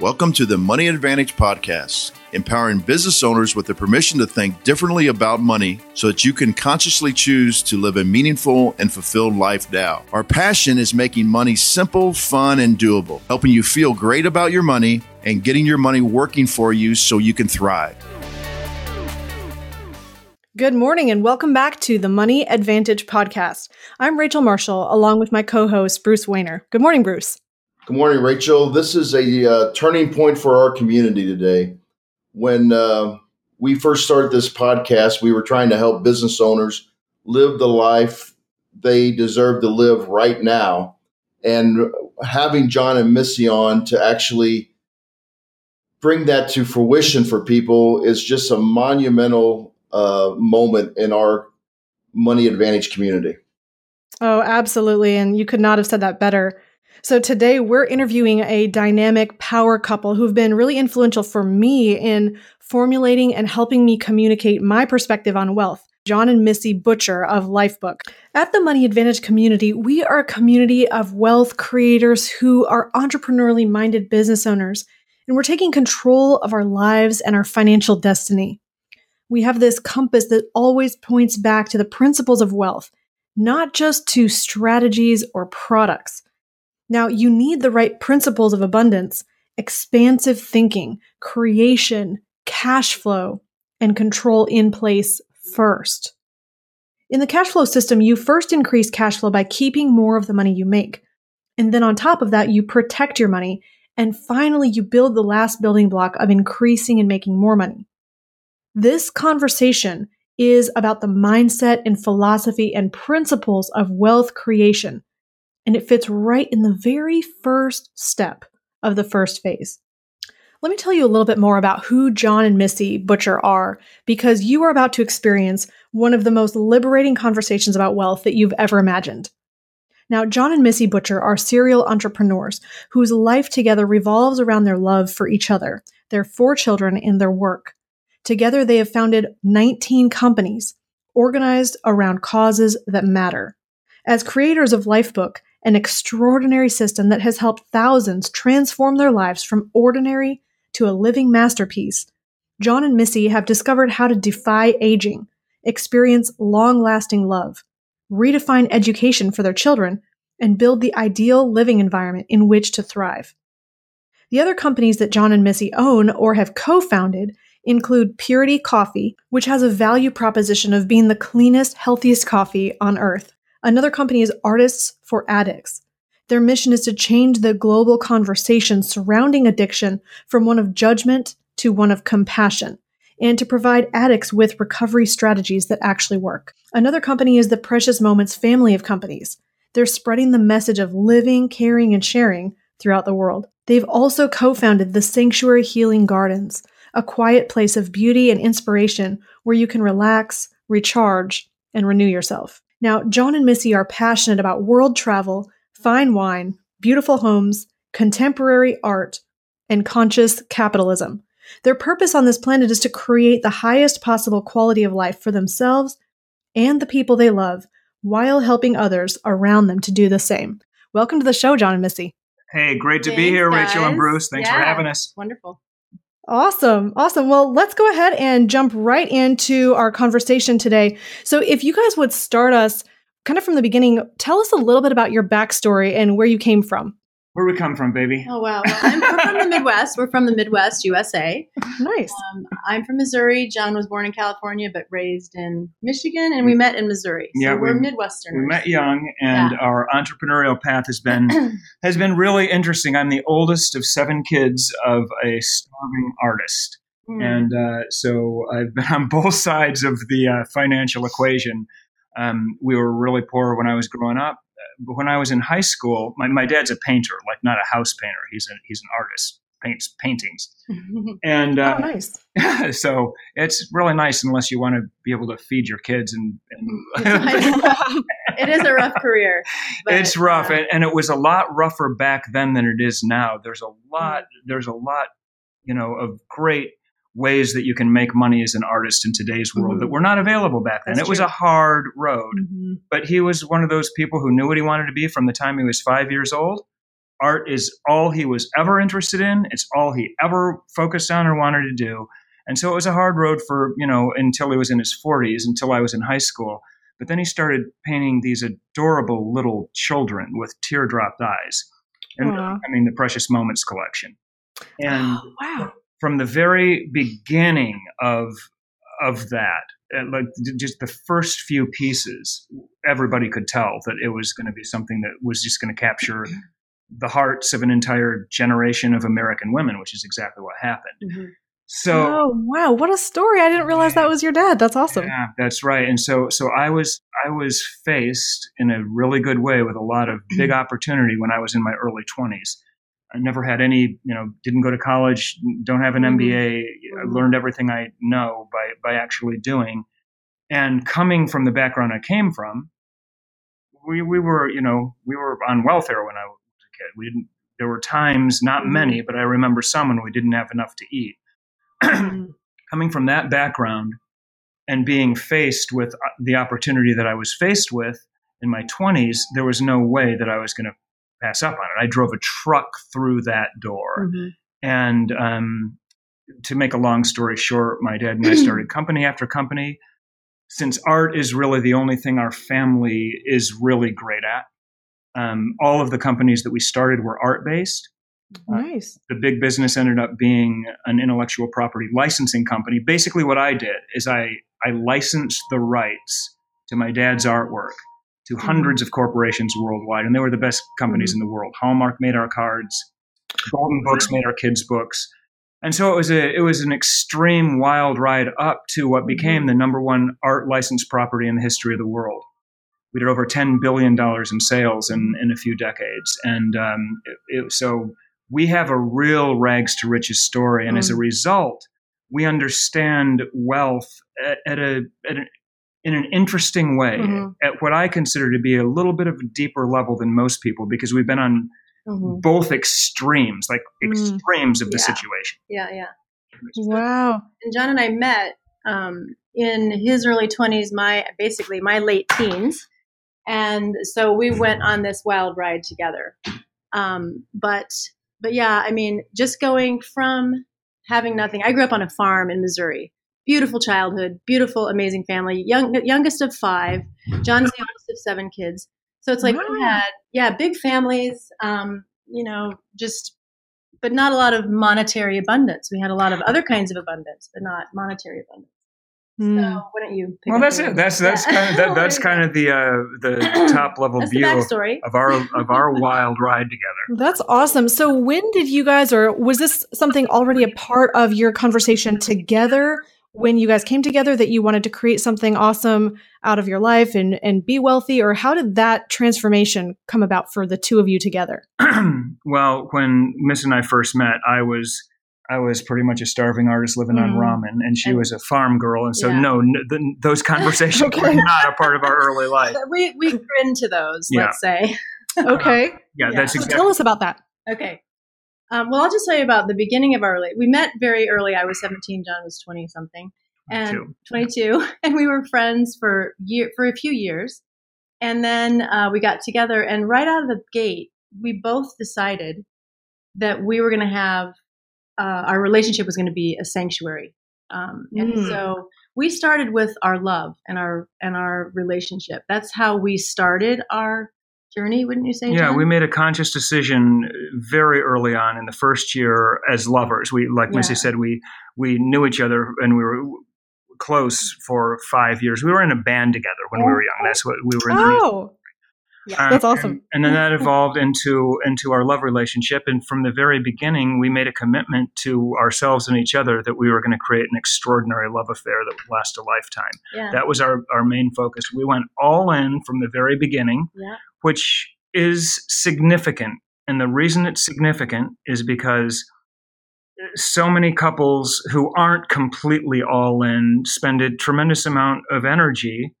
Welcome to the Money Advantage Podcast, empowering business owners with the permission to think differently about money so that you can consciously choose to live a meaningful and fulfilled life now. Our passion is making money simple, fun, and doable, helping you feel great about your money and getting your money working for you so you can thrive. Good morning and welcome back to the Money Advantage Podcast. I'm Rachel Marshall along with my co host, Bruce Wehner. Good morning, Bruce. Good morning, Rachel. This is a uh, turning point for our community today. When uh, we first started this podcast, we were trying to help business owners live the life they deserve to live right now. And having Jon and Missy on to actually bring that to fruition for people is just a monumental uh, moment in our money advantage community. Oh, absolutely. And you could not have said that better. So today we're interviewing a dynamic power couple who've been really influential for me in formulating and helping me communicate my perspective on wealth. Jon and Missy Butcher of Lifebook. At the Money Advantage community, we are a community of wealth creators who are entrepreneurially minded business owners, and we're taking control of our lives and our financial destiny. We have this compass that always points back to the principles of wealth, not just to strategies or products. Now, you need the right principles of abundance, expansive thinking, creation, cash flow, and control in place first. In the cash flow system, you first increase cash flow by keeping more of the money you make. And then on top of that, you protect your money. And finally, you build the last building block of increasing and making more money. This conversation is about the mindset and philosophy and principles of wealth creation and it fits right in the very first step of the first phase. Let me tell you a little bit more about who Jon and Missy Butcher are, because you are about to experience one of the most liberating conversations about wealth that you've ever imagined. Now, Jon and Missy Butcher are serial entrepreneurs whose life together revolves around their love for each other, their four children, and their work. Together, they have founded 19 companies organized around causes that matter. As creators of Lifebook, an extraordinary system that has helped thousands transform their lives from ordinary to a living masterpiece, Jon and Missy have discovered how to defy aging, experience long lasting love, redefine education for their children, and build the ideal living environment in which to thrive. The other companies that Jon and Missy own or have co founded include Purity Coffee, which has a value proposition of being the cleanest, healthiest coffee on earth. Another company is Artists for Addicts. Their mission is to change the global conversation surrounding addiction from one of judgment to one of compassion and to provide addicts with recovery strategies that actually work. Another company is the Precious Moments family of companies. They're spreading the message of living, caring, and sharing throughout the world. They've also co founded the Sanctuary Healing Gardens, a quiet place of beauty and inspiration where you can relax, recharge, and renew yourself. Now, Jon and Missy are passionate about world travel, fine wine, beautiful homes, contemporary art, and conscious capitalism. Their purpose on this planet is to create the highest possible quality of life for themselves and the people they love while helping others around them to do the same. Welcome to the show, Jon and Missy. Hey, great to Thanks, be here, guys. Rachel and Bruce. Thanks yeah, for having us. Wonderful. Awesome. Awesome. Well, let's go ahead and jump right into our conversation today. So, if you guys would start us kind of from the beginning, tell us a little bit about your backstory and where you came from. Where we come from, baby? Oh wow! Well, I'm from the Midwest. We're from the Midwest, USA. Nice. Um, I'm from Missouri. Jon was born in California, but raised in Michigan, and we met in Missouri. So yeah, we're we, Midwestern. We met young, and yeah. our entrepreneurial path has been has been really interesting. I'm the oldest of seven kids of a starving artist, mm. and uh, so I've been on both sides of the uh, financial equation. Um, we were really poor when I was growing up but when I was in high school, my, my dad's a painter, like not a house painter. He's a, he's an artist, paints paintings. and uh, oh, nice. so it's really nice unless you want to be able to feed your kids and. and it is a rough career. But, it's rough, uh, and, and, it was a lot rougher back then than it is now. There's a lot. Mm-hmm. There's a lot, you know, of great ways that you can make money as an artist in today's world mm-hmm. that were not available back then. That's it was true. a hard road. Mm-hmm. But he was one of those people who knew what he wanted to be from the time he was five years old, Art is all he was ever interested in. It's all he ever focused on or wanted to do. And so it was a hard road for, you know, until he was in his 40s, until I was in high school. But then he started painting these adorable little children with teardropped eyes and I mean the Precious Moments collection. And wow. From the very beginning of of that, like just the first few pieces, everybody could tell that it was going to be something that was just going to capture the hearts of an entire generation of American women, which is exactly what happened. Mm-hmm. So, oh wow, what a story! I didn't realize that was your dad. That's awesome. Yeah, that's right. And so, so I was I was faced in a really good way with a lot of big opportunity when I was in my early twenties. I never had any, you know, didn't go to college, don't have an mm-hmm. MBA. I mm-hmm. learned everything I know by by actually doing. And coming from the background I came from, we we were, you know, we were on welfare when I was a kid. We didn't. There were times, not mm-hmm. many, but I remember some when we didn't have enough to eat coming from that background and being faced with uh, the opportunity that I was faced with in my 20s, there was no way that I was going to pass up on it. I drove a truck through that door. Mm-hmm. And um, to make a long story short, my dad and I started company after company. Since art is really the only thing our family is really great at, um, all of the companies that we started were art based. Uh, nice. Uh, the big business ended up being an intellectual property licensing company. Basically, what I did is I, I licensed the rights to my dad's artwork to mm-hmm. hundreds of corporations worldwide, and they were the best companies mm-hmm. in the world. Hallmark made our cards, Golden Books made our kids' books, and so it was a it was an extreme wild ride up to what became mm-hmm. the number one art licensed property in the history of the world. We did over ten billion dollars in sales in in a few decades, and um, it, it, so we have a real rags to riches story. And mm. as a mm. result, we understand wealth at, at a, at a in an interesting way, mm-hmm. at what I consider to be a little bit of a deeper level than most people, because we've been on mm-hmm. both extremes, like mm. extremes of the yeah. situation. Yeah, yeah. Wow. And Jon and I met um, in his early 20s, my basically my late teens. And so we went on this wild ride together. Um, but but yeah, I mean, just going from having nothing. I grew up on a farm in Missouri. Beautiful childhood, beautiful, amazing family. Young, youngest of five. Jon's the oldest of seven kids. So it's like wow. we had, yeah, big families. Um, you know, just, but not a lot of monetary abundance. We had a lot of other kinds of abundance, but not monetary abundance. Mm. So why don't you? well, that's it. That's that's yeah. kind of that, that's kind of the uh, the top level view of our of our wild ride together. That's awesome. So when did you guys, or was this something already a part of your conversation together when you guys came together that you wanted to create something awesome out of your life and and be wealthy, or how did that transformation come about for the two of you together? well, when Miss and I first met, I was I was pretty much a starving artist living mm. on ramen, and she and, was a farm girl, and so yeah. no, n- those conversations okay. were not a part of our early life. We we grew to those, yeah. let's say. okay. Uh, yeah, that's exactly. So tell us about that. Okay. Um, well, I'll just tell you about the beginning of our relate. We met very early. I was 17. John was 20 something, and 22. 22, and we were friends for year for a few years, and then uh, we got together. And right out of the gate, we both decided that we were going to have uh, our relationship was going to be a sanctuary. Um, and mm. so we started with our love and our and our relationship. That's how we started our journey, wouldn't you say? Yeah, Jon? we made a conscious decision very early on in the first year as lovers. We, like yeah. Missy said, we we knew each other and we were close for five years. We were in a band together when oh. we were young. That's what we were in. Oh. Yeah, uh, that's awesome. And, and, then that evolved into into our love relationship. And from the very beginning, we made a commitment to ourselves and each other that we were going to create an extraordinary love affair that would last a lifetime. Yeah. That was our, our main focus. We went all in from the very beginning, yeah. which is significant. And the reason it's significant is because uh, so many couples who aren't completely all in spend a tremendous amount of energy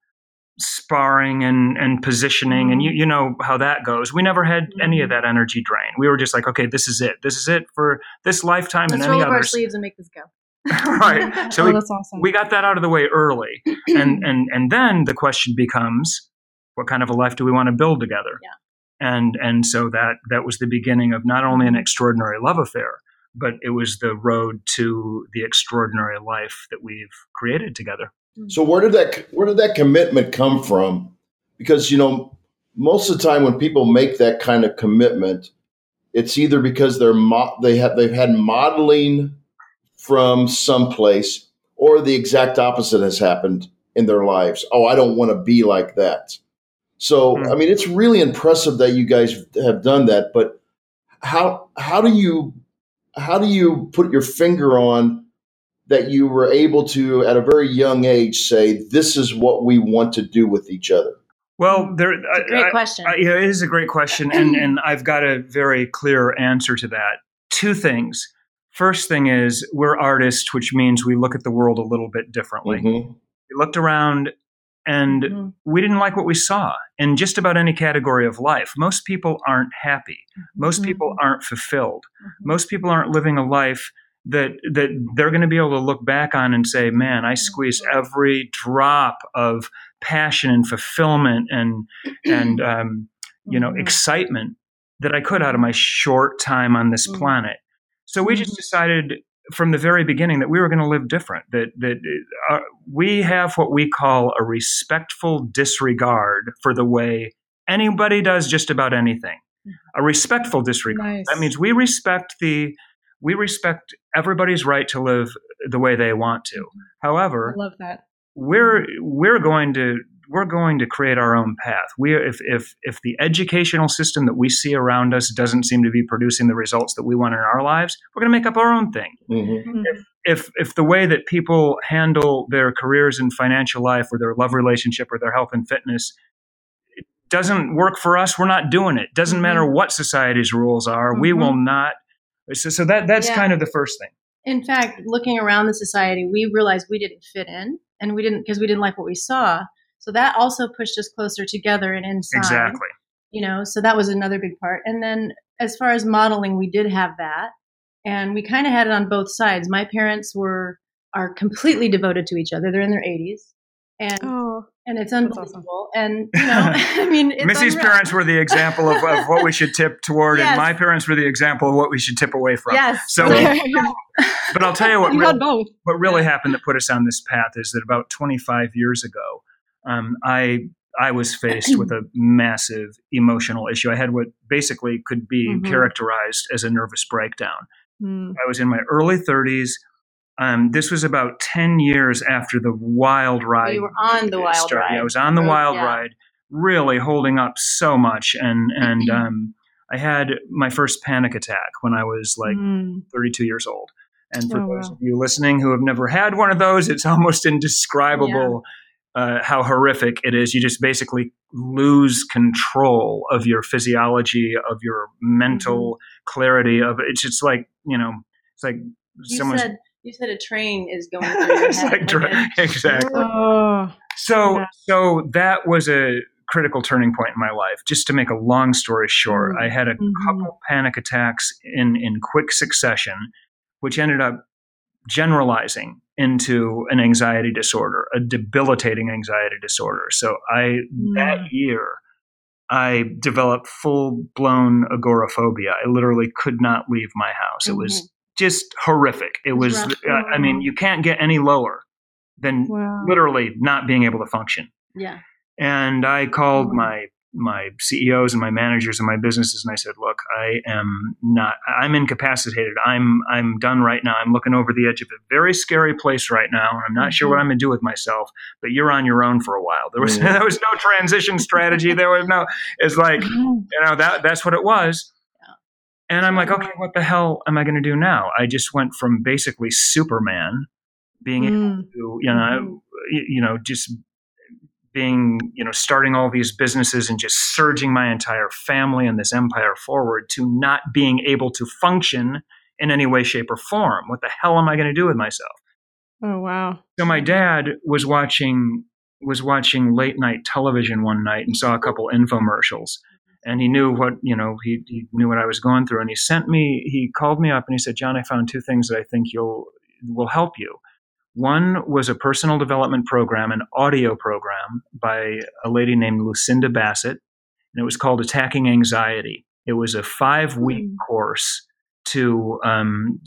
sparring and, and positioning and you, mm-hmm. you know how that goes. We never had any of mm-hmm. that energy drain. We were just like okay this is it. This is it for this lifetime Let's and any roll other our sleeves and make this go. Right. So oh, we, awesome. we got that out of the way early. And and and then the question becomes what kind of a life do we want to build together? Yeah. And and so that that was the beginning of not only an extraordinary love affair, but it was the road to the extraordinary life that we've created together. So where did that where did that commitment come from? Because you know, most of the time when people make that kind of commitment, it's either because they're mo- they have they've had modeling from someplace, or the exact opposite has happened in their lives. Oh, I don't want to be like that. So, mm-hmm. I mean, it's really impressive that you guys have done that. But how how do you how do you put your finger on that you were able to, at a very young age, say this is what we want to do with each other? Well, there. It's a great I, question. I, yeah, it is a great question, and and I've got a very clear answer to that. Two things. First thing is we're artists, which means we look at the world a little bit differently. Mm-hmm. We looked around and mm-hmm. we didn't like what we saw in just about any category of life. Most people aren't happy. Most mm-hmm. people aren't fulfilled. Mm-hmm. Most people aren't living a life that that they're going to be able to look back on and say, "Man, I squeezed mm-hmm. every drop of passion and fulfillment and and um, you know mm-hmm. excitement that I could out of my short time on this planet." So we just mm-hmm. decided from the very beginning that we were going to live different. That that uh, we have what we call a respectful disregard for the way anybody does just about anything. A respectful disregard. Nice. That means we respect the we respect everybody's right to live the way they want to. Mm-hmm. However, I love that. We're we're going to we're going to create our own path. We if if if the educational system that we see around us doesn't seem to be producing the results that we want in our lives, we're going to make up our own thing. Mm-hmm. mm-hmm. If, if if the way that people handle their careers and financial life, or their love relationship, or their health and fitness doesn't work for us, we're not doing it. Doesn't mm-hmm. matter what society's rules are, mm-hmm. we will not. So, so that that's yeah. kind of the first thing. In fact, looking around the society, we realized we didn't fit in, and we didn't because we didn't like what we saw. So that also pushed us closer together and inside. Exactly. You know, so that was another big part. And then as far as modeling, we did have that. And we kind of had it on both sides. My parents were are completely devoted to each other. They're in their 80s. And oh, and it's unbelievable. Awesome. And you know, I mean, Missy's unreal. parents were the example of, of what we should tip toward, yes. and my parents were the example of what we should tip away from. Yes. So, but I'll tell you what. You really, what really happened that put us on this path is that about 25 years ago, um, I I was faced with a massive emotional issue. I had what basically could be mm-hmm. characterized as a nervous breakdown. Mm. I was in my early 30s. Um, this was about 10 years after the wild ride. you were on the wild started. ride. I was on the wild yeah. ride, really holding up so much. And, and um, I had my first panic attack when I was like mm. 32 years old. And for oh, those wow. of you listening who have never had one of those, it's almost indescribable. Yeah uh, how horrific it is. You just basically lose control of your physiology, of your mental mm-hmm. clarity. Of it's just like you know, it's like you said. You said a train is going through your head. like tra- exactly. Oh, so yeah. so that was a critical turning point in my life. Just to make a long story short, mm-hmm. I had a mm-hmm. couple panic attacks in in quick succession, which ended up generalizing into an anxiety disorder, a debilitating anxiety disorder. So I mm. that year I developed full blown agoraphobia. I literally could not leave my house. Mm-hmm. It was mm-hmm. Just horrific. It was uh, I mean, you can't get any lower than wow. literally not being able to function. Yeah. And I called mm-hmm. my my CEOs and my managers and my businesses, and I said, "Look, I am not. I'm incapacitated. I'm I'm done right now. I'm looking over the edge of a very scary place right now, and I'm not mm-hmm. sure what mm-hmm. I'm going to do with myself. But you're on your own for a while. There was mm-hmm. there was no transition strategy. There was no. It's like mm-hmm. you know that that's what it was." And I'm like, okay, what the hell am I going to do now? I just went from basically Superman, being mm. able to, you know, mm-hmm. you know, just being, you know, starting all these businesses and just surging my entire family and this empire forward to not being able to function in any way, shape, or form. What the hell am I going to do with myself? Oh wow! So my dad was watching was watching late night television one night and saw a couple infomercials, and he knew what you know he, he knew what I was going through, and he sent me he called me up and he said, Jon, I found two things that I think you'll will help you. One was a personal development program, an audio program by a lady named Lucinda Bassett. and it was called Attacking Anxiety. It was a five week mm. course to um,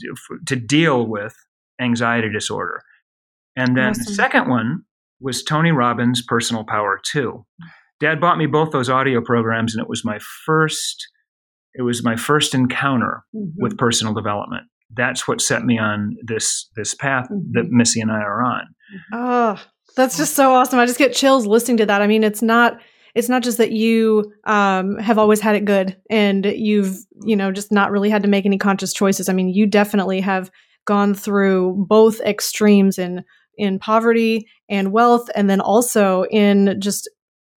to deal with anxiety disorder. And then awesome. the second one was Tony Robbins' Personal Power 2. Dad bought me both those audio programs, and it was my first it was my first encounter mm-hmm. with personal development. That's what set me on this this path mm-hmm. that Missy and I are on. Oh, that's just so awesome! I just get chills listening to that. I mean, it's not it's not just that you um, have always had it good and you've you know just not really had to make any conscious choices. I mean, you definitely have gone through both extremes in in poverty and wealth, and then also in just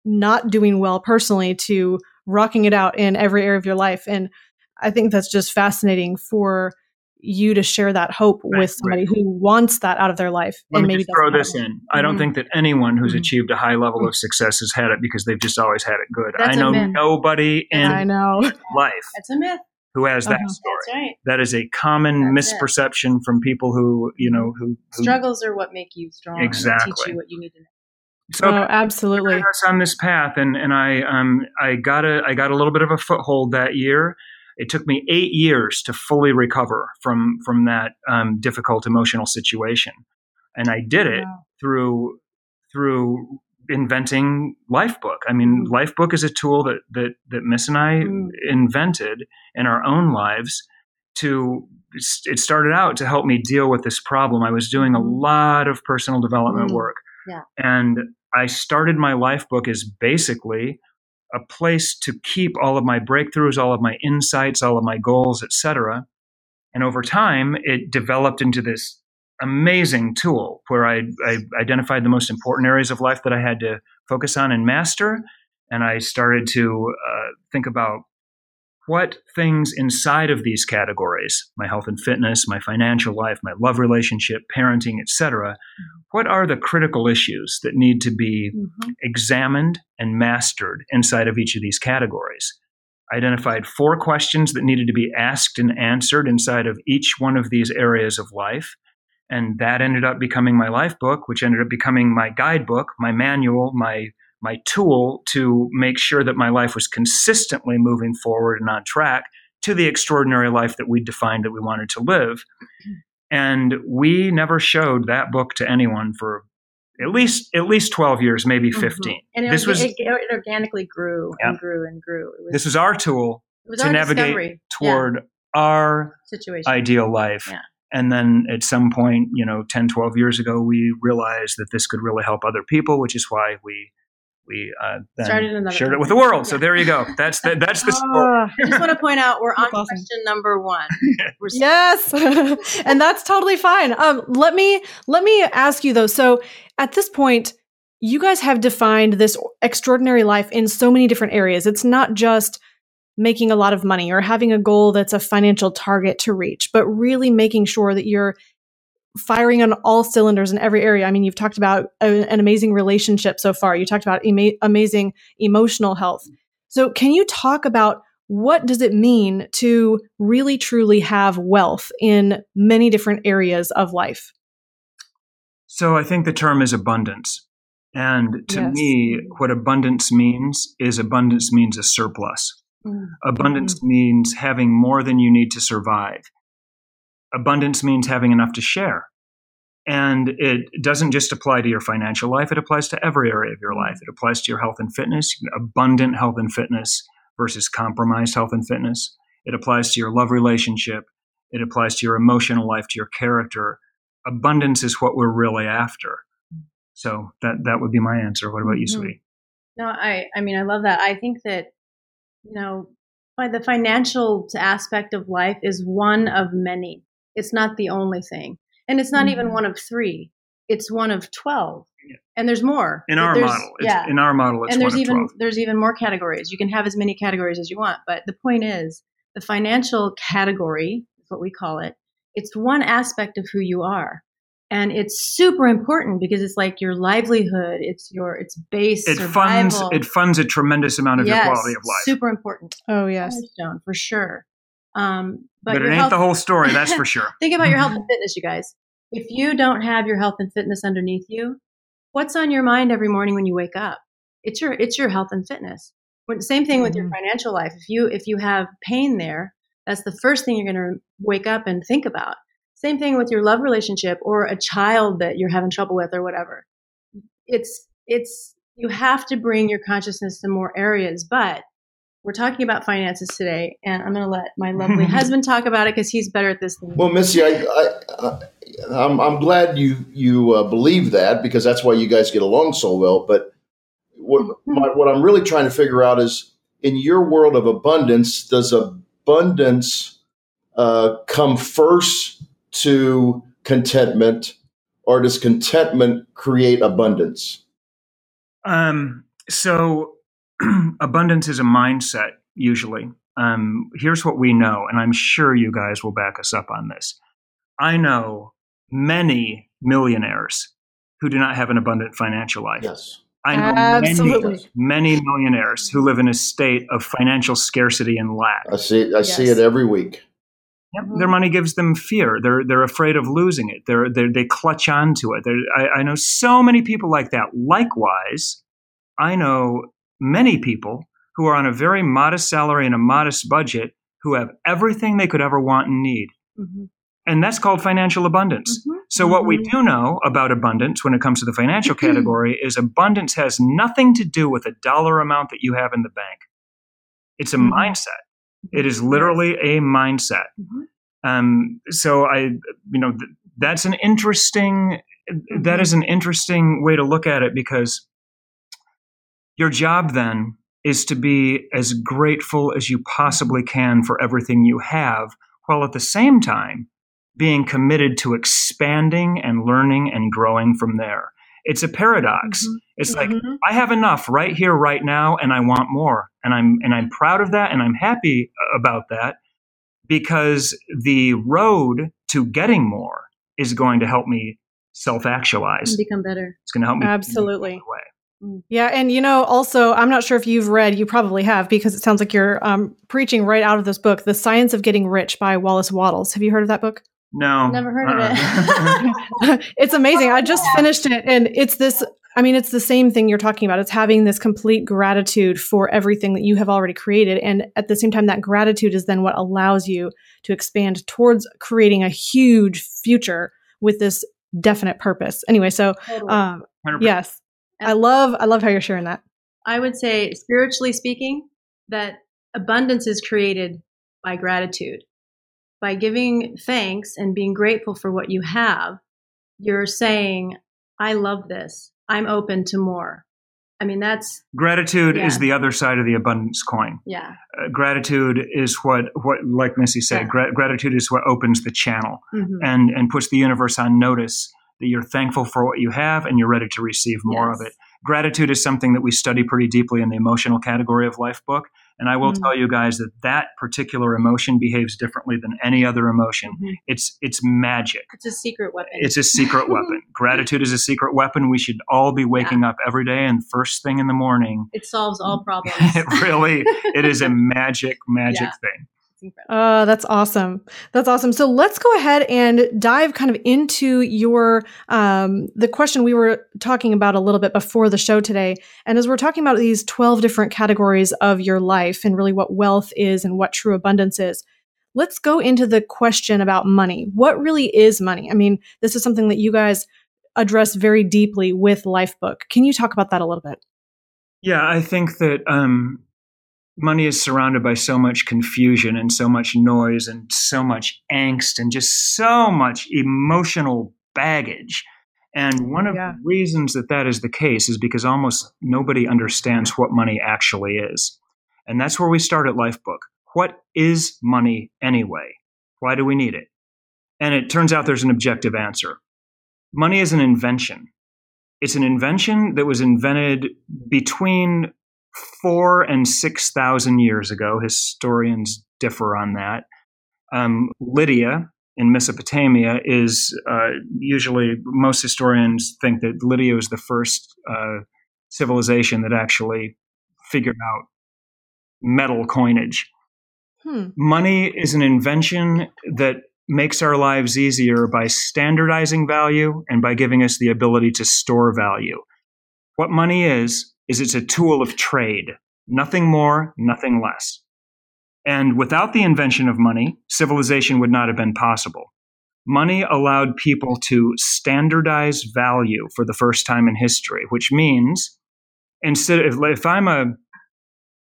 not doing well personally to rocking it out in every area of your life. And I think that's just fascinating for you to share that hope right, with somebody right. who wants that out of their life. Let and me maybe just throw this in. Mm-hmm. I don't mm-hmm. think that anyone who's mm-hmm. achieved a high level of success has had it because they've just always had it good. That's I know nobody in I know. life. That's a myth. Who has that uh-huh. story? Right. That is a common That's misperception it. from people who, you know, who, who, struggles are what make you strong. Exactly. teach you what you need to know. So oh, absolutely. Us on this path, and and I um I got a I got a little bit of a foothold that year. It took me eight years to fully recover from from that um, difficult emotional situation, and I did it wow. through through inventing Lifebook. I mean, mm. Lifebook is a tool that that that Miss and I mm. invented in our own lives to it started out to help me deal with this problem. I was doing a mm. lot of personal development mm. work. Yeah. And I started my life book as basically a place to keep all of my breakthroughs, all of my insights, all of my goals, etc. And over time, it developed into this amazing tool where I, I, identified the most important areas of life that I had to focus on and master. And I started to uh, think about what things inside of these categories my health and fitness my financial life my love relationship parenting etc what are the critical issues that need to be mm-hmm. examined and mastered inside of each of these categories I identified four questions that needed to be asked and answered inside of each one of these areas of life and that ended up becoming my life book which ended up becoming my guidebook my manual my my tool to make sure that my life was consistently moving forward and on track to the extraordinary life that we defined that we wanted to live. And we never showed that book to anyone for at least at least 12 years maybe mm-hmm. 15 mm-hmm. and it, this was, it, it organically grew yeah. and grew and grew was, this was our tool to our navigate discovery. toward yeah. our situation ideal life yeah. and then at some point you know 10 12 years ago we realized that this could really help other people which is why we we uh, then Started shared it with the world. Yeah. So there you go. That's the, that's the oh, I just want to point out we're on awesome. question number one. yes, and that's totally fine. Um, let me let me ask you though. So at this point, you guys have defined this extraordinary life in so many different areas. It's not just making a lot of money or having a goal that's a financial target to reach, but really making sure that you're firing on all cylinders in every area. I mean, you've talked about a, an amazing relationship so far. You talked about ema- amazing emotional health. So, can you talk about what does it mean to really truly have wealth in many different areas of life? So, I think the term is abundance. And to yes. me, what abundance means is abundance means a surplus. Mm-hmm. Abundance mm-hmm. means having more than you need to survive abundance means having enough to share. And it doesn't just apply to your financial life, it applies to every area of your life. It applies to your health and fitness, abundant health and fitness versus compromised health and fitness. It applies to your love relationship. It applies to your emotional life, to your character. Abundance is what we're really after. So that that would be my answer. What about you, mm-hmm. sweetie? No, I I mean I love that. I think that you know by the financial aspect of life is one of many it's not the only thing. And it's not mm-hmm. even one of three. It's one of 12. Yeah. And there's more. In our there's, model. yeah. In our model, and there's even there's even more categories. You can have as many categories as you want, but the point is the financial category is what we call it. It's one aspect of who you are and it's super important because it's like your livelihood it's your it's base it survival. funds it funds a tremendous amount of yes, your quality of life super important oh yes for sure um, but, but it ain't health, the whole story, that's for sure. think about your health and fitness, you guys. If you don't have your health and fitness underneath you, what's on your mind every morning when you wake up? It's your it's your health and fitness. Same thing with your Mhm. financial life. If you if you have pain there, that's the first thing you're going to wake up and think about. Same thing with your love relationship or a child that you're having trouble with or whatever. It's it's you have to bring your consciousness to more areas, but we're talking about finances today, and I'm going to let my lovely husband talk about it because he's better at this than me. Well, Missy, I, I, I I'm, I'm glad you you uh, believe that because that's why you guys get along so well. But what my, what I'm really trying to figure out is in your world of abundance, does abundance uh, come first to contentment, or does contentment create abundance? Um, so abundance is a mindset usually. Um, here's what we know, and I'm sure you guys will back us up on this. I know many millionaires who do not have an abundant financial life. Yes. I know Absolutely. many, many millionaires who live in a state of financial scarcity and lack. I see. I see it every week. Yep. Mhm. Their money gives them fear. They're they're afraid of losing it. They're, they're they clutch onto it. I, I know so many people like that. Likewise, I know many people who are on a very modest salary and a modest budget who have everything they could ever want and need, Mhm. and that's called financial abundance. Mhm. So what we do know about abundance when it comes to the financial category is abundance has nothing to do with a dollar amount that you have in the bank. It's a Mhm. mindset. It is literally a mindset. Um, so I, you know, th- that's an interesting. That is an interesting way to look at it because your job then is to be as grateful as you possibly can for everything you have, while at the same time being committed to expanding and learning and growing from there. It's a paradox. Mhm. It's like Mhm. I have enough right here, right now, and I want more, and I'm and I'm proud of that, and I'm happy about that because the road to getting more is going to help me self-actualize. And become better. It's going to help me Absolutely. Way. Yeah, and you know, also, I'm not sure if you've read, you probably have, because it sounds like you're um, preaching right out of this book, "The Science of Getting Rich" by Wallace Wattles. Have you heard of that book? No, Never heard of Uh-uh. it. it's amazing. I just finished it, and it's this. I mean, it's the same thing you're talking about. It's having this complete gratitude for everything that you have already created, and at the same time, that gratitude is then what allows you to expand towards creating a huge future with this definite purpose. Anyway, so Totally. um, 100%. Yes, I love, I love how you're sharing that. I would say, spiritually speaking, that abundance is created by gratitude. By giving thanks and being grateful for what you have, you're saying, I love this. I'm open to more. I mean, that's, Gratitude Yeah. is the other side of the abundance coin. yeah. Uh, gratitude is what, what, like Missy said, Yeah. gra- gratitude is what opens the channel Mhm. and and puts the universe on notice that you're thankful for what you have and you're ready to receive more Yes. of it. Gratitude is something that we study pretty deeply in the emotional category of Lifebook, and I will Mm. tell you guys that that particular emotion behaves differently than any other emotion. Mhm. It's it's magic. It's a secret weapon. It's a secret weapon. Gratitude is a secret weapon. We should all be waking up every day and first thing in the morning. it solves all problems. it really, it is a magic, magic Yeah. thing. Oh, that's awesome. That's awesome. So let's go ahead and dive kind of into your um, the question we were talking about a little bit before the show today. And as we're talking about these 12 different categories of your life and really what wealth is and what true abundance is, let's go into the question about money. What really is money? I mean, this is something that you guys address very deeply with Lifebook. Can you talk about that a little bit? Yeah, I think that um, money is surrounded by so much confusion and so much noise and so much angst and just so much emotional baggage. And one of Yeah. the reasons that that is the case is because almost nobody understands what money actually is. And that's where we start at Lifebook. What is money anyway? Why do we need it? And it turns out there's an objective answer. Money is an invention. It's an invention that was invented between four and six thousand years ago. Historians differ on that. Um, Lydia in Mesopotamia is uh, usually most historians think that Lydia was the first uh, civilization that actually figured out metal coinage. Hmm. Money is an invention that makes our lives easier by standardizing value and by giving us the ability to store value. What money is, is it's a tool of trade. Nothing more, nothing less. And without the invention of money, civilization would not have been possible. Money allowed people to standardize value for the first time in history, which means instead of, if I'm a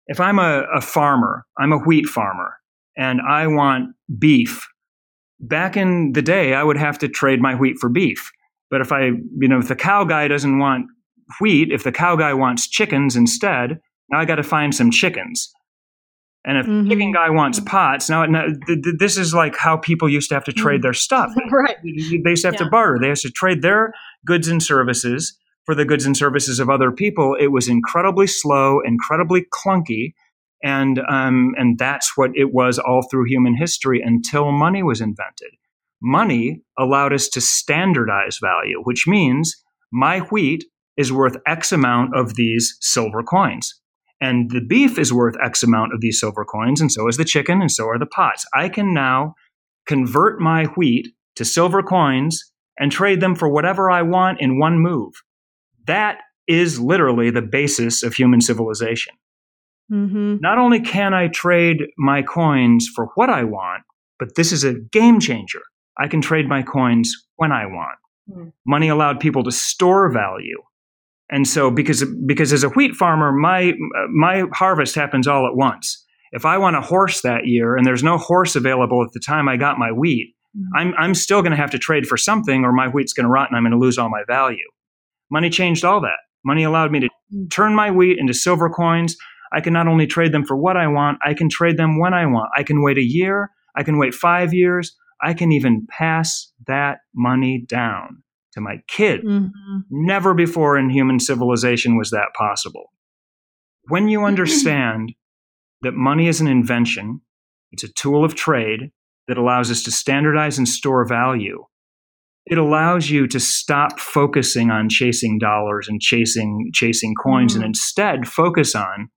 if I'm a, a farmer, I'm a wheat farmer, and I want beef. Back in the day, I would have to trade my wheat for beef. But if I, you know, if the cow guy doesn't want wheat, if the cow guy wants chickens instead, now I got to find some chickens. And if mm-hmm. the chicken guy wants pots, now, now th- th- this is like how people used to have to trade mm-hmm. their stuff. right. They used to have yeah. to barter. They used to trade their goods and services for the goods and services of other people. It was incredibly slow, incredibly clunky, and um, and that's what it was all through human history until money was invented. Money allowed us to standardize value, which means my wheat is worth X amount of these silver coins. And the beef is worth X amount of these silver coins, and so is the chicken, and so are the pots. I can now convert my wheat to silver coins and trade them for whatever I want in one move. That is literally the basis of human civilization. Mm-hmm. Not only can I trade my coins for what I want, but this is a game changer. I can trade my coins when I want. Mm. Money allowed people to store value. And so because because as a wheat farmer, my my harvest happens all at once. If I want a horse that year and there's no horse available at the time I got my wheat, mm-hmm. I'm I'm still going to have to trade for something or my wheat's going to rot and I'm going to lose all my value. Money changed all that. Money allowed me to mm. turn my wheat into silver coins. I can not only trade them for what I want, I can trade them when I want. I can wait a year, I can wait 5 years, I can even pass that money down to my kid. Mm-hmm. Never before in human civilization was that possible. When you understand that money is an invention, it's a tool of trade that allows us to standardize and store value. It allows you to stop focusing on chasing dollars and chasing chasing coins mm-hmm. and instead focus on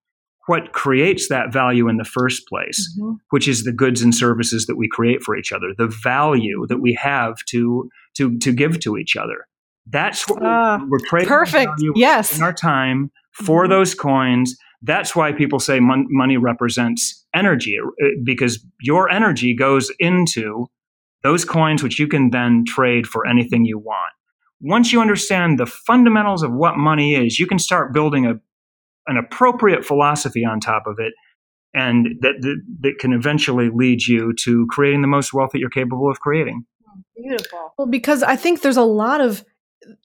what creates that value in the first place, mm-hmm. which is the goods and services that we create for each other, the value that we have to to to give to each other. That's what uh, we're, trading perfect. Yes, in our time for mm-hmm. those coins. That's why people say mon- money represents energy uh, because your energy goes into those coins, which you can then trade for anything you want. Once you understand the fundamentals of what money is, you can start building a an appropriate philosophy on top of it and that, that, that can eventually lead you to creating the most wealth that you're capable of creating beautiful. Well because i think there's a lot of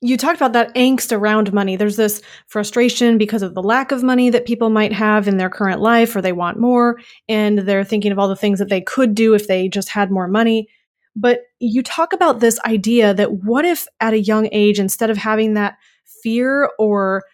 you talked about that angst around money. There's this frustration because of the lack of money that people might have in their current life or they want more and they're thinking of all the things that they could do if they just had more money. But you talk about this idea that what if at a young age instead of having that fear or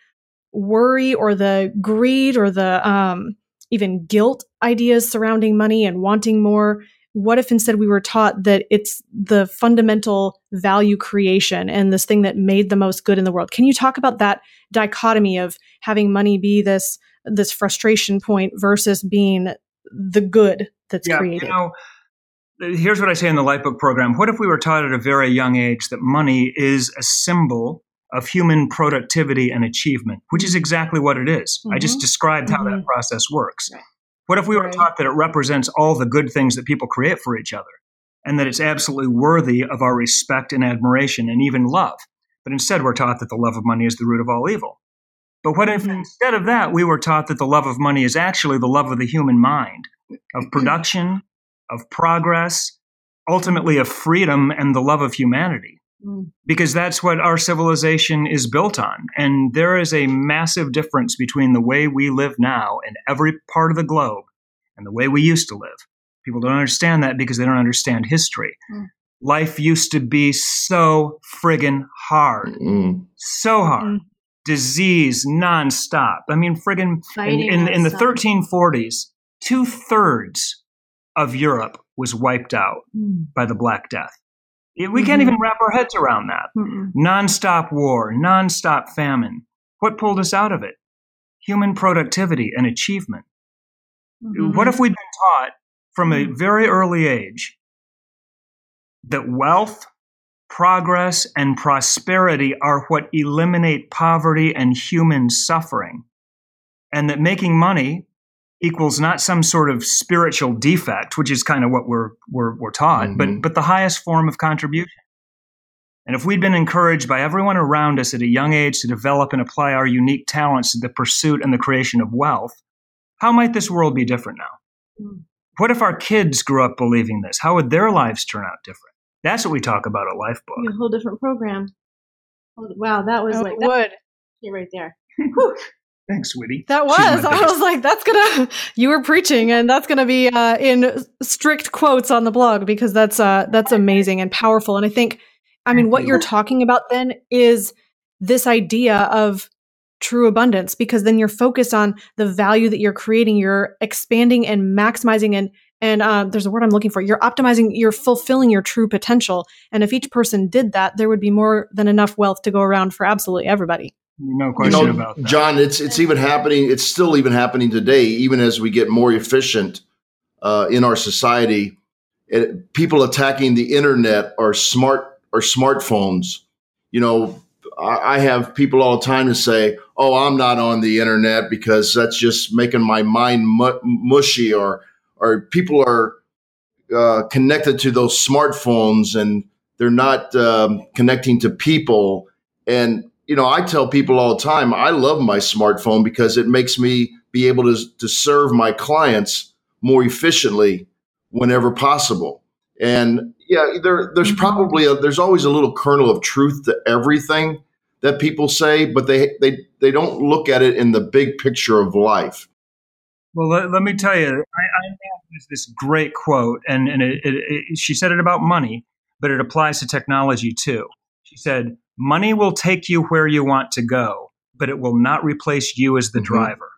worry or the greed or the um, even guilt ideas surrounding money and wanting more what if instead we were taught that it's the fundamental value creation and this thing that made the most good in the world can you talk about that dichotomy of having money be this this frustration point versus being the good that's yeah, created you know, here's what i say in the Lifebook program what if we were taught at a very young age that money is a symbol of human productivity and achievement, which is exactly what it is. Mm-hmm. I just mm-hmm. described how mm-hmm. that process works. Right. What if we were taught that it represents all the good things that people create for each other and that it's absolutely worthy of our respect and admiration and even love? But instead, we're taught that the love of money is the root of all evil. But what if mm-hmm. instead of that, we were taught that the love of money is actually the love of the human mind, of production, of progress, ultimately of freedom and the love of humanity? Mm. because that's what our civilization is built on. And there is a massive difference between the way we live now in every part of the globe and the way we used to live. People don't understand that because they don't understand history. Mm. Life used to be so friggin' hard. Mm. So hard. Mm. Disease nonstop. I mean, friggin' in, in, in the 1340s, two thirds of Europe was wiped out mm. by the Black Death. We mm-hmm. can't even wrap our heads around that. Mm-mm. Nonstop war, nonstop famine. What pulled us out of it? Human productivity and achievement. Mm-hmm. What if we'd been taught from a mm-hmm. very early age that wealth, progress, and prosperity are what eliminate poverty and human suffering? and that making money equals not some sort of spiritual defect, which is kind of what we're we're, we're taught, mm-hmm. but but the highest form of contribution. And if we'd been encouraged by everyone around us at a young age to develop and apply our unique talents to the pursuit and the creation of wealth, how might this world be different now? Mm. What if our kids grew up believing this? How would their lives turn out different? That's what we talk about at Lifebook. A whole different program. Wow, that was oh, like that would right there. Thanks, Witty. That was. I was like, that's gonna. You were preaching, and that's gonna be uh, in strict quotes on the blog because that's uh, that's amazing and powerful. And I think, I mean, what you're talking about then is this idea of true abundance because then you're focused on the value that you're creating. You're expanding and maximizing and and uh, there's a word I'm looking for. You're optimizing. You're fulfilling your true potential. And if each person did that, there would be more than enough wealth to go around for absolutely everybody. No question you know, about that. Jon, it's it's even happening. It's still even happening today, even as we get more efficient uh, in our society. It, people attacking the internet or smart or smartphones. You know, I, I have people all the time to say, "Oh, I'm not on the internet because that's just making my mind mu- mushy," or or people are uh, connected to those smartphones and they're not um, connecting to people and you know, I tell people all the time, I love my smartphone because it makes me be able to, to serve my clients more efficiently whenever possible. And yeah, there, there's mm-hmm. probably a, there's always a little kernel of truth to everything that people say, but they, they, they don't look at it in the big picture of life. Well, let, let me tell you, I, I have this great quote, and, and it, it, it, she said it about money, but it applies to technology too. She said, Money will take you where you want to go, but it will not replace you as the mm-hmm. driver.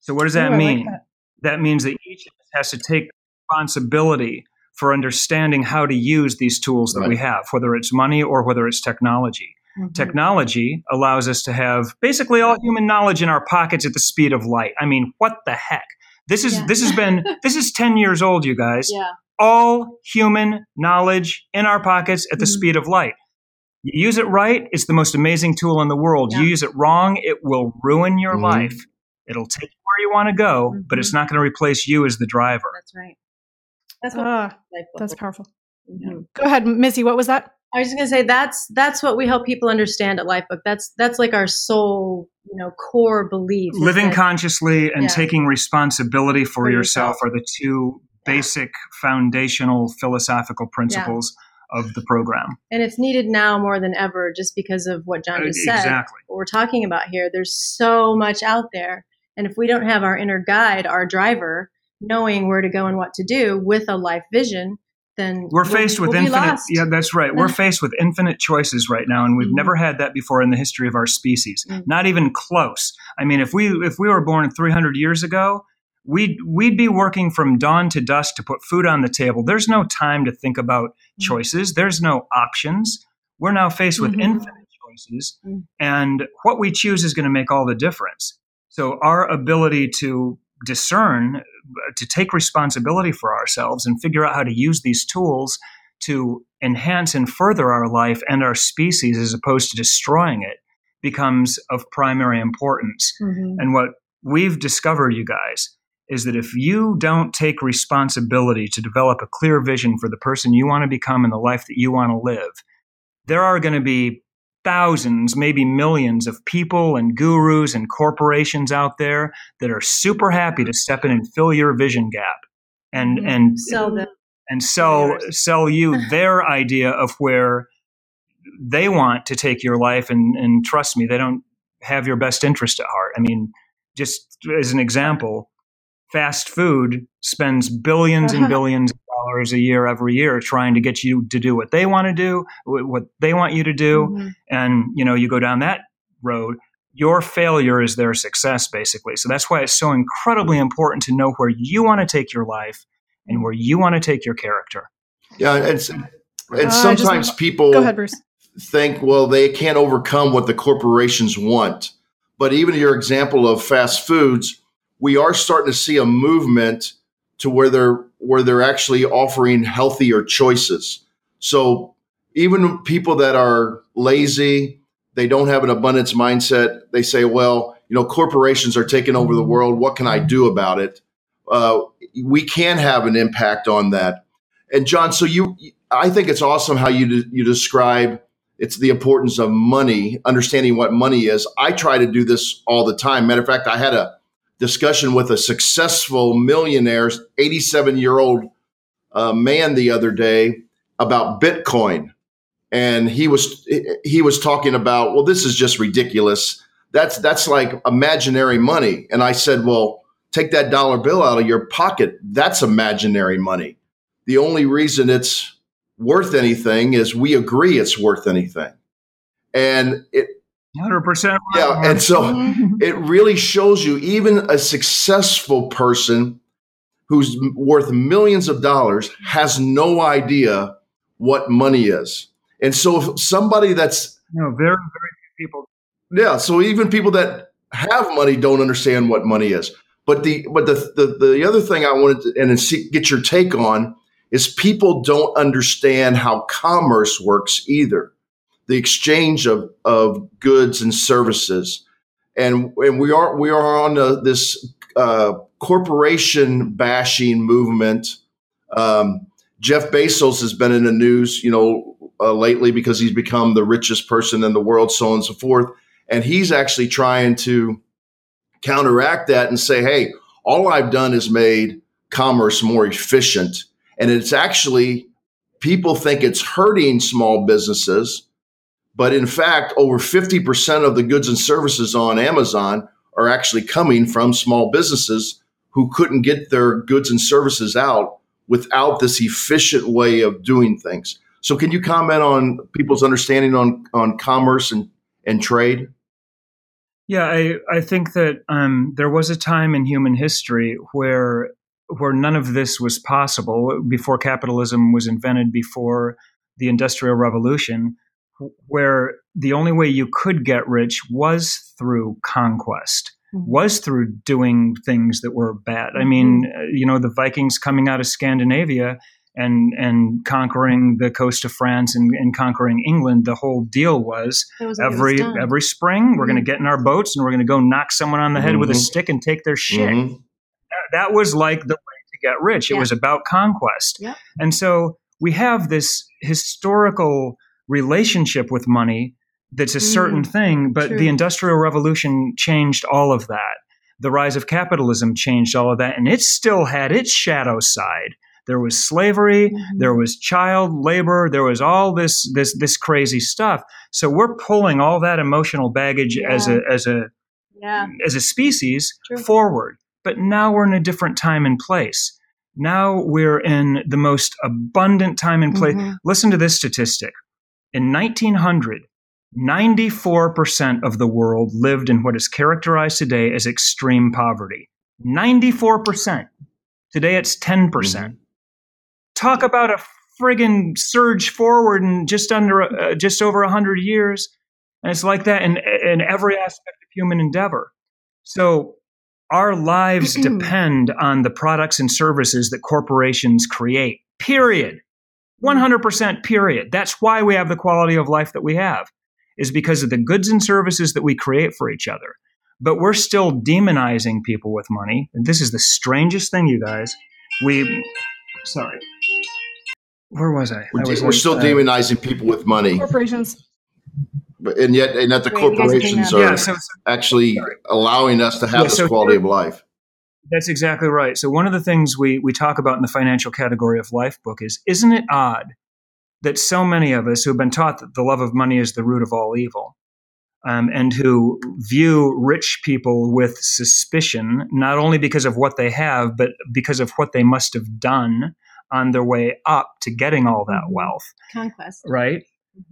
So, what does that Ooh, mean? Like that. that means that each of us has to take responsibility for understanding how to use these tools that right. we have, whether it's money or whether it's technology. Mm-hmm. Technology allows us to have basically all human knowledge in our pockets at the speed of light. I mean, what the heck? This is yeah. this has been this is 10 years old, you guys. Yeah. All human knowledge in our pockets at the mm-hmm. speed of light. You use it right, it's the most amazing tool in the world. Yeah. You use it wrong, it will ruin your mm-hmm. life. It'll take you where you want to go, mm-hmm. but it's mm-hmm. not going to replace you as the driver. That's right. That's what uh, that's powerful. Mm-hmm. Go ahead, Missy. What was that? I was just gonna say that's that's what we help people understand at Lifebook. That's that's like our soul, you know, core belief. Living that, consciously and yeah. taking responsibility for, for yourself, yourself, are the two yeah. basic foundational philosophical principles. Of the program. And it's needed now more than ever just because of what Jon just said. Exactly. What we're talking about here. There's so much out there. And if we don't have our inner guide, our driver, knowing where to go and what to do with a life vision, then we're faced we'll, with we'll infinite yeah that's right we're faced with infinite choices right now and we've mm-hmm. never had that before in the history of our species mm-hmm. not even close i mean if we if we were born 300 years ago we'd we'd be working from dawn to dusk to put food on the table. There's no time to think about mm-hmm. choices. There's no options. We're now faced with mm-hmm. infinite choices, mm-hmm. and what we choose is going to make all the difference. So our ability to discern, to take responsibility for ourselves, and figure out how to use these tools to enhance and further our life and our species, as opposed to destroying it, becomes of primary importance. Mm-hmm. And what we've discovered, you guys, is that if you don't take responsibility to develop a clear vision for the person you want to become and the life that you want to live, there are going to be thousands, maybe millions of people and gurus and corporations out there that are super happy to step in and fill your vision gap and mm-hmm. and sell them. and sell sell you their idea of where they want to take your life and and trust me they don't have your best interest at heart. I mean just as an example fast food spends 1000000000s and uh-huh. billions of dollars a year every year trying to get you to do what they want to do, what they want you to do, mm-hmm. and you know you go down that road. Your failure is their success, basically. So that's why it's so incredibly important to know where you want to take your life and where you want to take your character. Yeah, and, and uh, sometimes just, people go ahead, Bruce. think, well, they can't overcome what the corporations want. But even your example of fast foods, we are starting to see a movement to where they're where they're actually offering healthier choices. So even people that are lazy, they don't have an abundance mindset. They say, well, you know, corporations are taking over the world. What can I do about it? Uh, we can have an impact on that. And Jon, so you, I think it's awesome how you you describe it's the importance of money, understanding what money is. I try to do this all the time. Matter of fact, I had a discussion with a successful millionaire, 87 year old uh, man the other day about Bitcoin, and he was he was talking about, well, this is just ridiculous. That's that's like imaginary money. And I said, well, take that dollar bill out of your pocket. That's imaginary money. The only reason it's worth anything is we agree it's worth anything. And it, 100%. Yeah. And so it really shows you even a successful person who's worth millions of dollars has no idea what money is. And so if somebody that's no, very, very few people. Yeah. So even people that have money don't understand what money is. But the but the the, the other thing I wanted to and see, get your take on is people don't understand how commerce works either the exchange of, of goods and services. And and we are we are on a, this uh, corporation bashing movement. Um, Jeff Bezos has been in the news you know uh, lately because he's become the richest person in the world so on and so forth. And he's actually trying to counteract that and say hey all I've done is made commerce more efficient. And it's actually, people think it's hurting small businesses. But in fact, over 50% of the goods and services on Amazon are actually coming from small businesses who couldn't get their goods and services out without this efficient way of doing things. So can you comment on people's understanding on, on commerce and, and trade? Yeah, I, I think that um, there was a time in human history where where none of this was possible before capitalism was invented, before the Industrial Revolution, where the only way you could get rich was through conquest, mm-hmm. was through doing things that were bad. I mean, mm-hmm. Uh, you know, the Vikings coming out of Scandinavia and and conquering the coast of France and, and conquering England, the whole deal was, was every every spring we're mm-hmm. going to get in our boats and we're going to go knock someone on the head mm-hmm. with a mm-hmm. stick and take their shit. Mm-hmm that was like the way to get rich. It was about conquest. Yeah. And so we have this historical relationship with money that's a mm, certain thing, but true. the Industrial Revolution changed all of that. The rise of capitalism changed all of that, and it still had its shadow side. There was slavery, mm-hmm. there was child labor, there was all this this this crazy stuff. So we're pulling all that emotional baggage yeah. as a as a yeah. as a species True. forward. But now we're in a different time and place. Now we're in the most abundant time and place. Mm-hmm. Listen to this statistic. In 1900, 94% of the world lived in what is characterized today as extreme poverty. 94%. Today it's 10%. percent mm hmm Talk about a friggin' surge forward in just under, uh, just over 100 years. And it's like that in, in every aspect of human endeavor. So our lives depend on the products and services that corporations create, period. 100% period. That's why we have the quality of life that we have, is because of the goods and services that we create for each other. But we're still demonizing people with money. And this is the strangest thing, you guys. We, sorry. Where was I? We're, I was we're like, still uh, demonizing people with money. Corporations But, and yet and that the corporations are yeah, so, so, actually sorry. allowing us to have yeah, this so quality of life. That's exactly right. So one of the things we we talk about in the financial category of Lifebook is isn't it odd that so many of us who have been taught that the love of money is the root of all evil, um, and who view rich people with suspicion, not only because of what they have, but because of what they must have done on their way up to getting all that mm-hmm. wealth. Conquest. Right?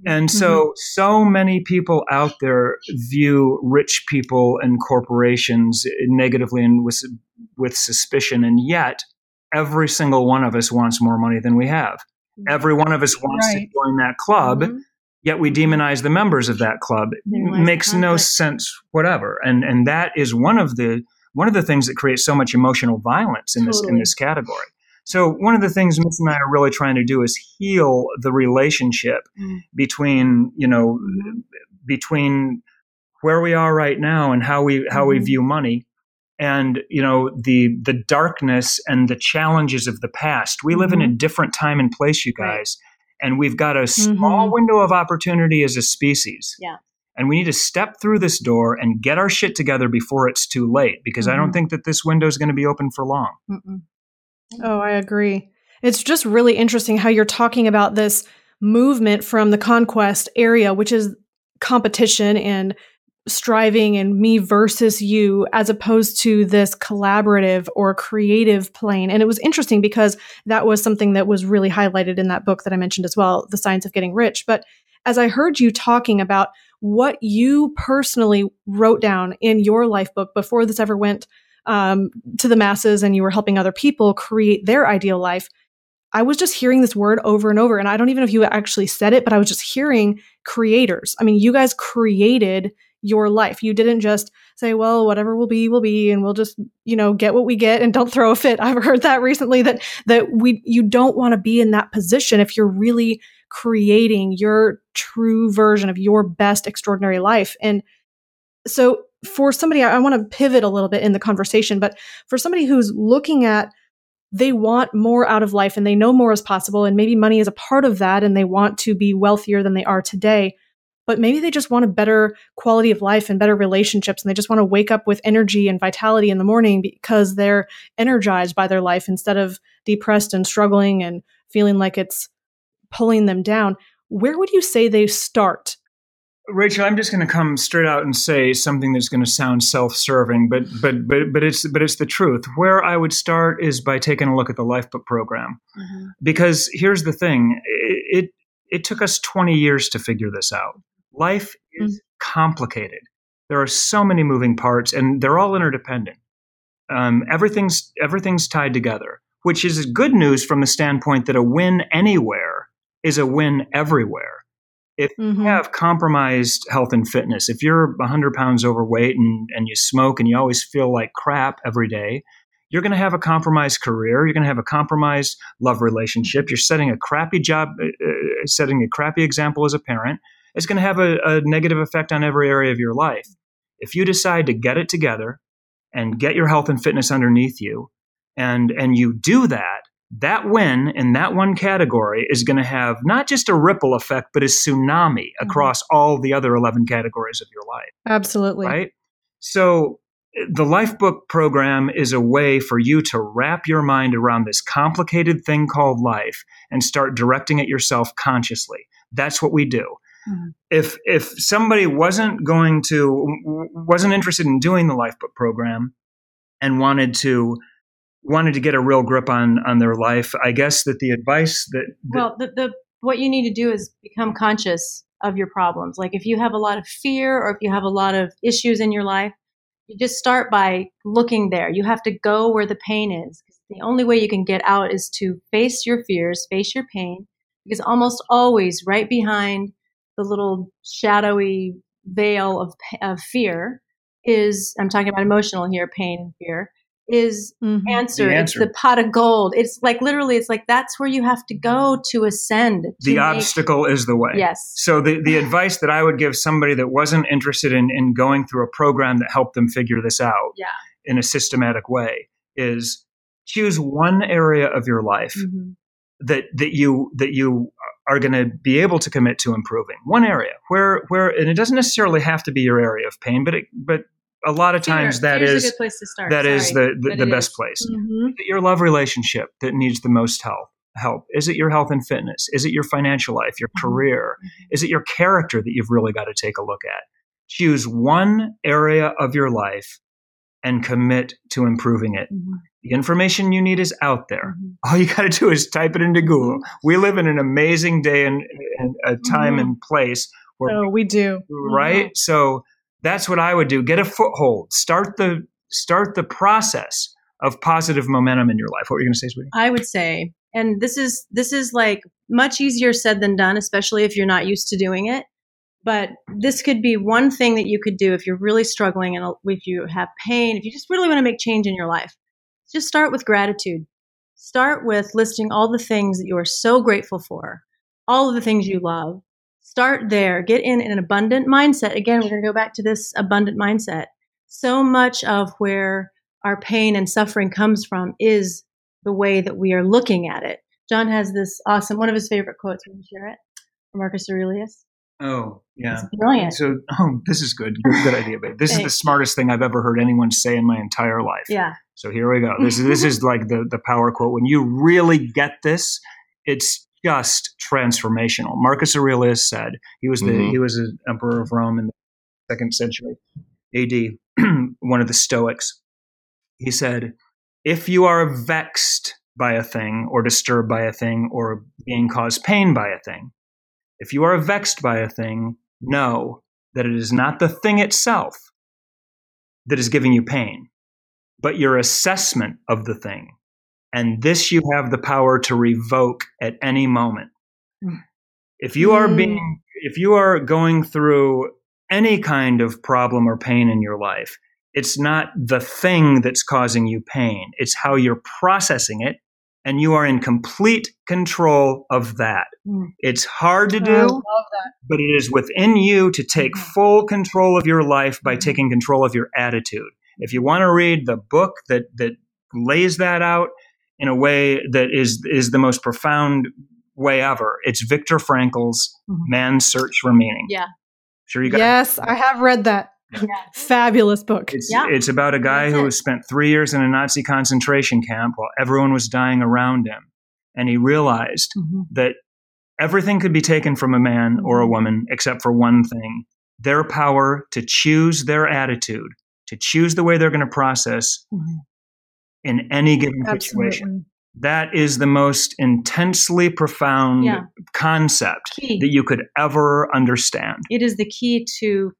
And so, mm-hmm. so many people out there view rich people and corporations negatively and with, with suspicion. And yet, every single one of us wants more money than we have. Every one of us wants right. to join that club, mm-hmm. yet we demonize the members of that club. Makes no sense, whatever. And and that is one of the one of the things that creates so much emotional violence in totally. this in this category. So one of the things Miss and I are really trying to do is heal the relationship mm. between, you know, mm-hmm. between where we are right now and how we how we Mhm. view money and you know the the darkness and the challenges of the past we live in a different time and place you Right. guys and we've got a small Mhm. window of opportunity as a species Yeah. and we need to step through this door and get our shit together before it's too late because i don't think that this window is going to be open for long Mm-mm. Oh, I agree. It's just really interesting how you're talking about this movement from the conquest area, which is competition and striving and me versus you, as opposed to this collaborative or creative plane. And it was interesting because that was something that was really highlighted in that book that I mentioned as well, The Science of Getting Rich. But as I heard you talking about what you personally wrote down in your life book before this ever went um, to the masses and you were helping other people create their ideal life, I was just hearing this word over and over. And I don't even know if you actually said it, but I was just hearing creators. I mean, you guys created your life. You didn't just say, well, whatever will be, will be, and we'll just, you know, get what we get and don't throw a fit. I've heard that recently that that we you don't want to be in that position if you're really creating your true version of your best extraordinary life. And so for somebody, I, I want to pivot a little bit in the conversation, but for somebody who's looking at they want more out of life and they know more is possible and maybe money is a part of that and they want to be wealthier than they are today but maybe they just want a better quality of life and better relationships and they just want to wake up with energy and vitality in the morning because they're energized by their life instead of depressed and struggling and feeling like it's pulling them down. Where would you say they start Rachel, I'm just going to come straight out and say something that's going to sound self-serving, but but but but it's but it's the truth. Where I would start is by taking a look at the Lifebook program, Mhm. because here's the thing: it it, it took us 20 years to figure this out. Life is complicated. There are so many moving parts, and they're all interdependent. Um, everything's everything's tied together, which is good news from the standpoint that a win anywhere is a win everywhere if you Mhm. have compromised health and fitness, if you're 100 pounds overweight and, and you smoke and you always feel like crap every day, you're going to have a compromised career. You're going to have a compromised love relationship. You're setting a crappy job, uh, uh, setting a crappy example as a parent. It's going to have a, a negative effect on every area of your life. If you decide to get it together and get your health and fitness underneath you, and and you do that, that win in that one category is going to have not just a ripple effect, but a tsunami across all the other 11 categories of your life, absolutely right? So the Lifebook program is a way for you to wrap your mind around this complicated thing called life and start directing it yourself consciously. That's what we do. Mhm. If if somebody wasn't going to wasn't interested in doing the Lifebook program and wanted to wanted to get a real grip on on their life, I guess that the advice that, that Well, the, the what you need to do is become conscious of your problems. Like if you have a lot of fear or if you have a lot of issues in your life, you just start by looking there. You have to go where the pain is. The only way you can get out is to face your fears, face your pain, because almost always right behind the little shadowy veil of of fear is I'm talking about emotional here, pain and fear is Mhm. answer. The It's the pot of gold. It's like literally, it's like that's where you have to go to ascend. to the make- obstacle is the way. Yes. So the, the advice that I would give somebody that wasn't interested in, in going through a program that helped them figure this out Yeah. in a systematic way is choose one area of your life Mhm. that that you that you are going to be able to commit to improving. One area where where and it doesn't necessarily have to be your area of pain, but it, but a lot of times Fear- that is a good place to start. that is the the, the best is. place. Mhm. Your love relationship that needs the most help? Help? Is it your health and fitness? Is it your financial life, your Mhm. career? Mhm. Is it your character that you've really got to take a look at? Choose one area of your life and commit to improving it. Mhm. The information you need is out there. Mhm. All you got to do is type it into Google. We live in an amazing day and, and a time and place where Oh, we do. right? So that's what I would do. Get a foothold. Start the start the process of positive momentum in your life. What were you going to say, sweetie? I would say, and this is this is like much easier said than done, especially if you're not used to doing it. But this could be one thing that you could do if you're really struggling and if you have pain, if you just really want to make change in your life. Just start with gratitude. Start with listing all the things that you are so grateful for, all of the things you love, start there. Get in an abundant mindset. Again, we're going to go back to this abundant mindset. So much of where our pain and suffering comes from is the way that we are looking at it. Jon has this awesome, one of his favorite quotes. Will you share it? From Marcus Aurelius. Oh, yeah. It's brilliant. So, oh, this is good. Good, good idea, babe. This is the smartest thing I've ever heard anyone say in my entire life. Yeah. So here we go. This is this is like the the power quote. When you really get this, it's just transformational. Marcus Aurelius said he was the Mhm. he was an emperor of Rome in the second century A.D. one of the Stoics. He said, "If you are vexed by a thing, or disturbed by a thing, or being caused pain by a thing, if you are vexed by a thing, know that it is not the thing itself that is giving you pain." but your assessment of the thing. And this you have the power to revoke at any moment. Mm. If you are Mm. being, if you are going through any kind of problem or pain in your life, it's not the thing that's causing you pain. It's how you're processing it. And you are in complete control of that. Mm. It's hard to do but it is within you to take Mhm. full control of your life by Mhm. taking control of your attitude. If you want to read the book that that lays that out in a way that is is the most profound way ever, it's Viktor Frankl's Mhm. Man's Search for Meaning. Yeah. Sure, you got Yes, I have read that. Yeah. Fabulous book. It's Yeah. it's about a guy That's who it. spent three years in a Nazi concentration camp while everyone was dying around him, and he realized Mhm. that everything could be taken from a man or a woman except for one thing their power to choose their attitude, to choose the way they're going to process Mhm. In any given situation. That is the most intensely profound Yeah. concept Key. that you could ever understand. It is the key to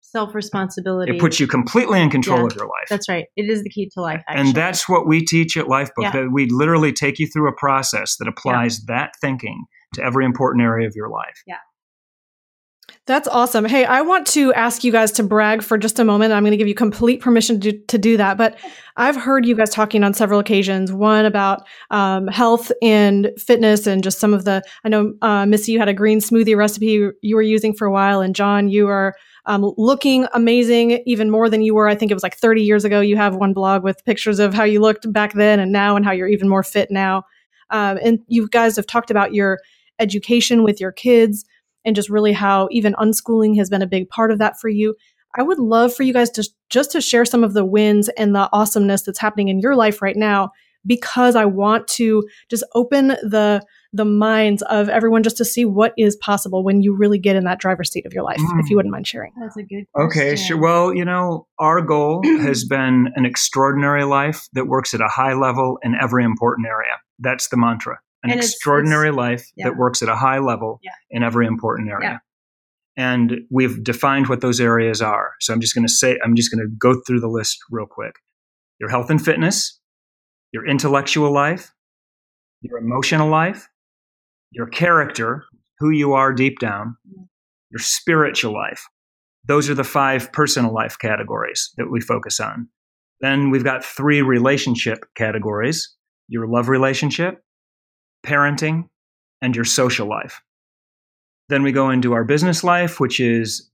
self responsibility. It puts you completely in control Yeah. of your life. That's right. It is the key to life. Actually. and that's what we teach at Lifebook. Yeah. That we literally take you through a process that applies that thinking to every important area of your life. That's awesome. Hey, I want to ask you guys to brag for just a moment. I'm going to give you complete permission to to do that. But I've heard you guys talking on several occasions. One about um, health and fitness, and just some of the. I know uh, Missy, you had a green smoothie recipe you were using for a while, and Jon, you are um, looking amazing, even more than you were. I think it was like 30 years ago. You have one blog with pictures of how you looked back then and now, and how you're even more fit now. Um, and you guys have talked about your education with your kids and just really how even unschooling has been a big part of that for you. I would love for you guys to just to share some of the wins and the awesomeness that's happening in your life right now because I want to just open the the minds of everyone just to see what is possible when you really get in that driver's seat of your life if you mm. wouldn't mind sharing. That's a good. Okay, sure. Well, you know, our goal has been an extraordinary life that works at a high level in every important area. That's the mantra. An And it's- extraordinary life yeah. that works at a high level Yeah. in every important area. And we've defined what those areas are. So I'm just going to say, I'm just going to go through the list real quick. Your health and fitness, your intellectual life, your emotional life, your character, who you are deep down, mm. your spiritual life. Those are the five personal life categories that we focus on. Then we've got three relationship categories your love relationship, parenting, and your social life. Then we go into our business life, which is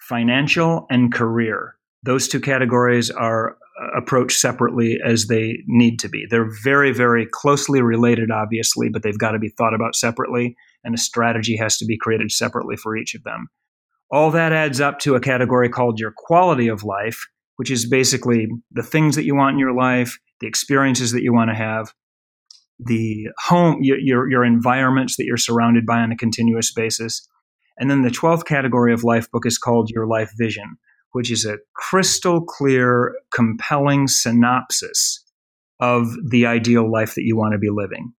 financial and career. Those two categories are uh, approached separately as they need to be. They're very, very closely related, obviously, but they've got to be thought about separately, and a strategy has to be created separately for each of them. All that adds up to a category called your quality of life, which is basically the things that you want in your life, the experiences that you want to have, the home, your, your, environments that you're surrounded by on a continuous basis. And then the 12th category of Lifebook is called Your Life Vision, which is a crystal clear, compelling synopsis of the ideal life that you want to be living.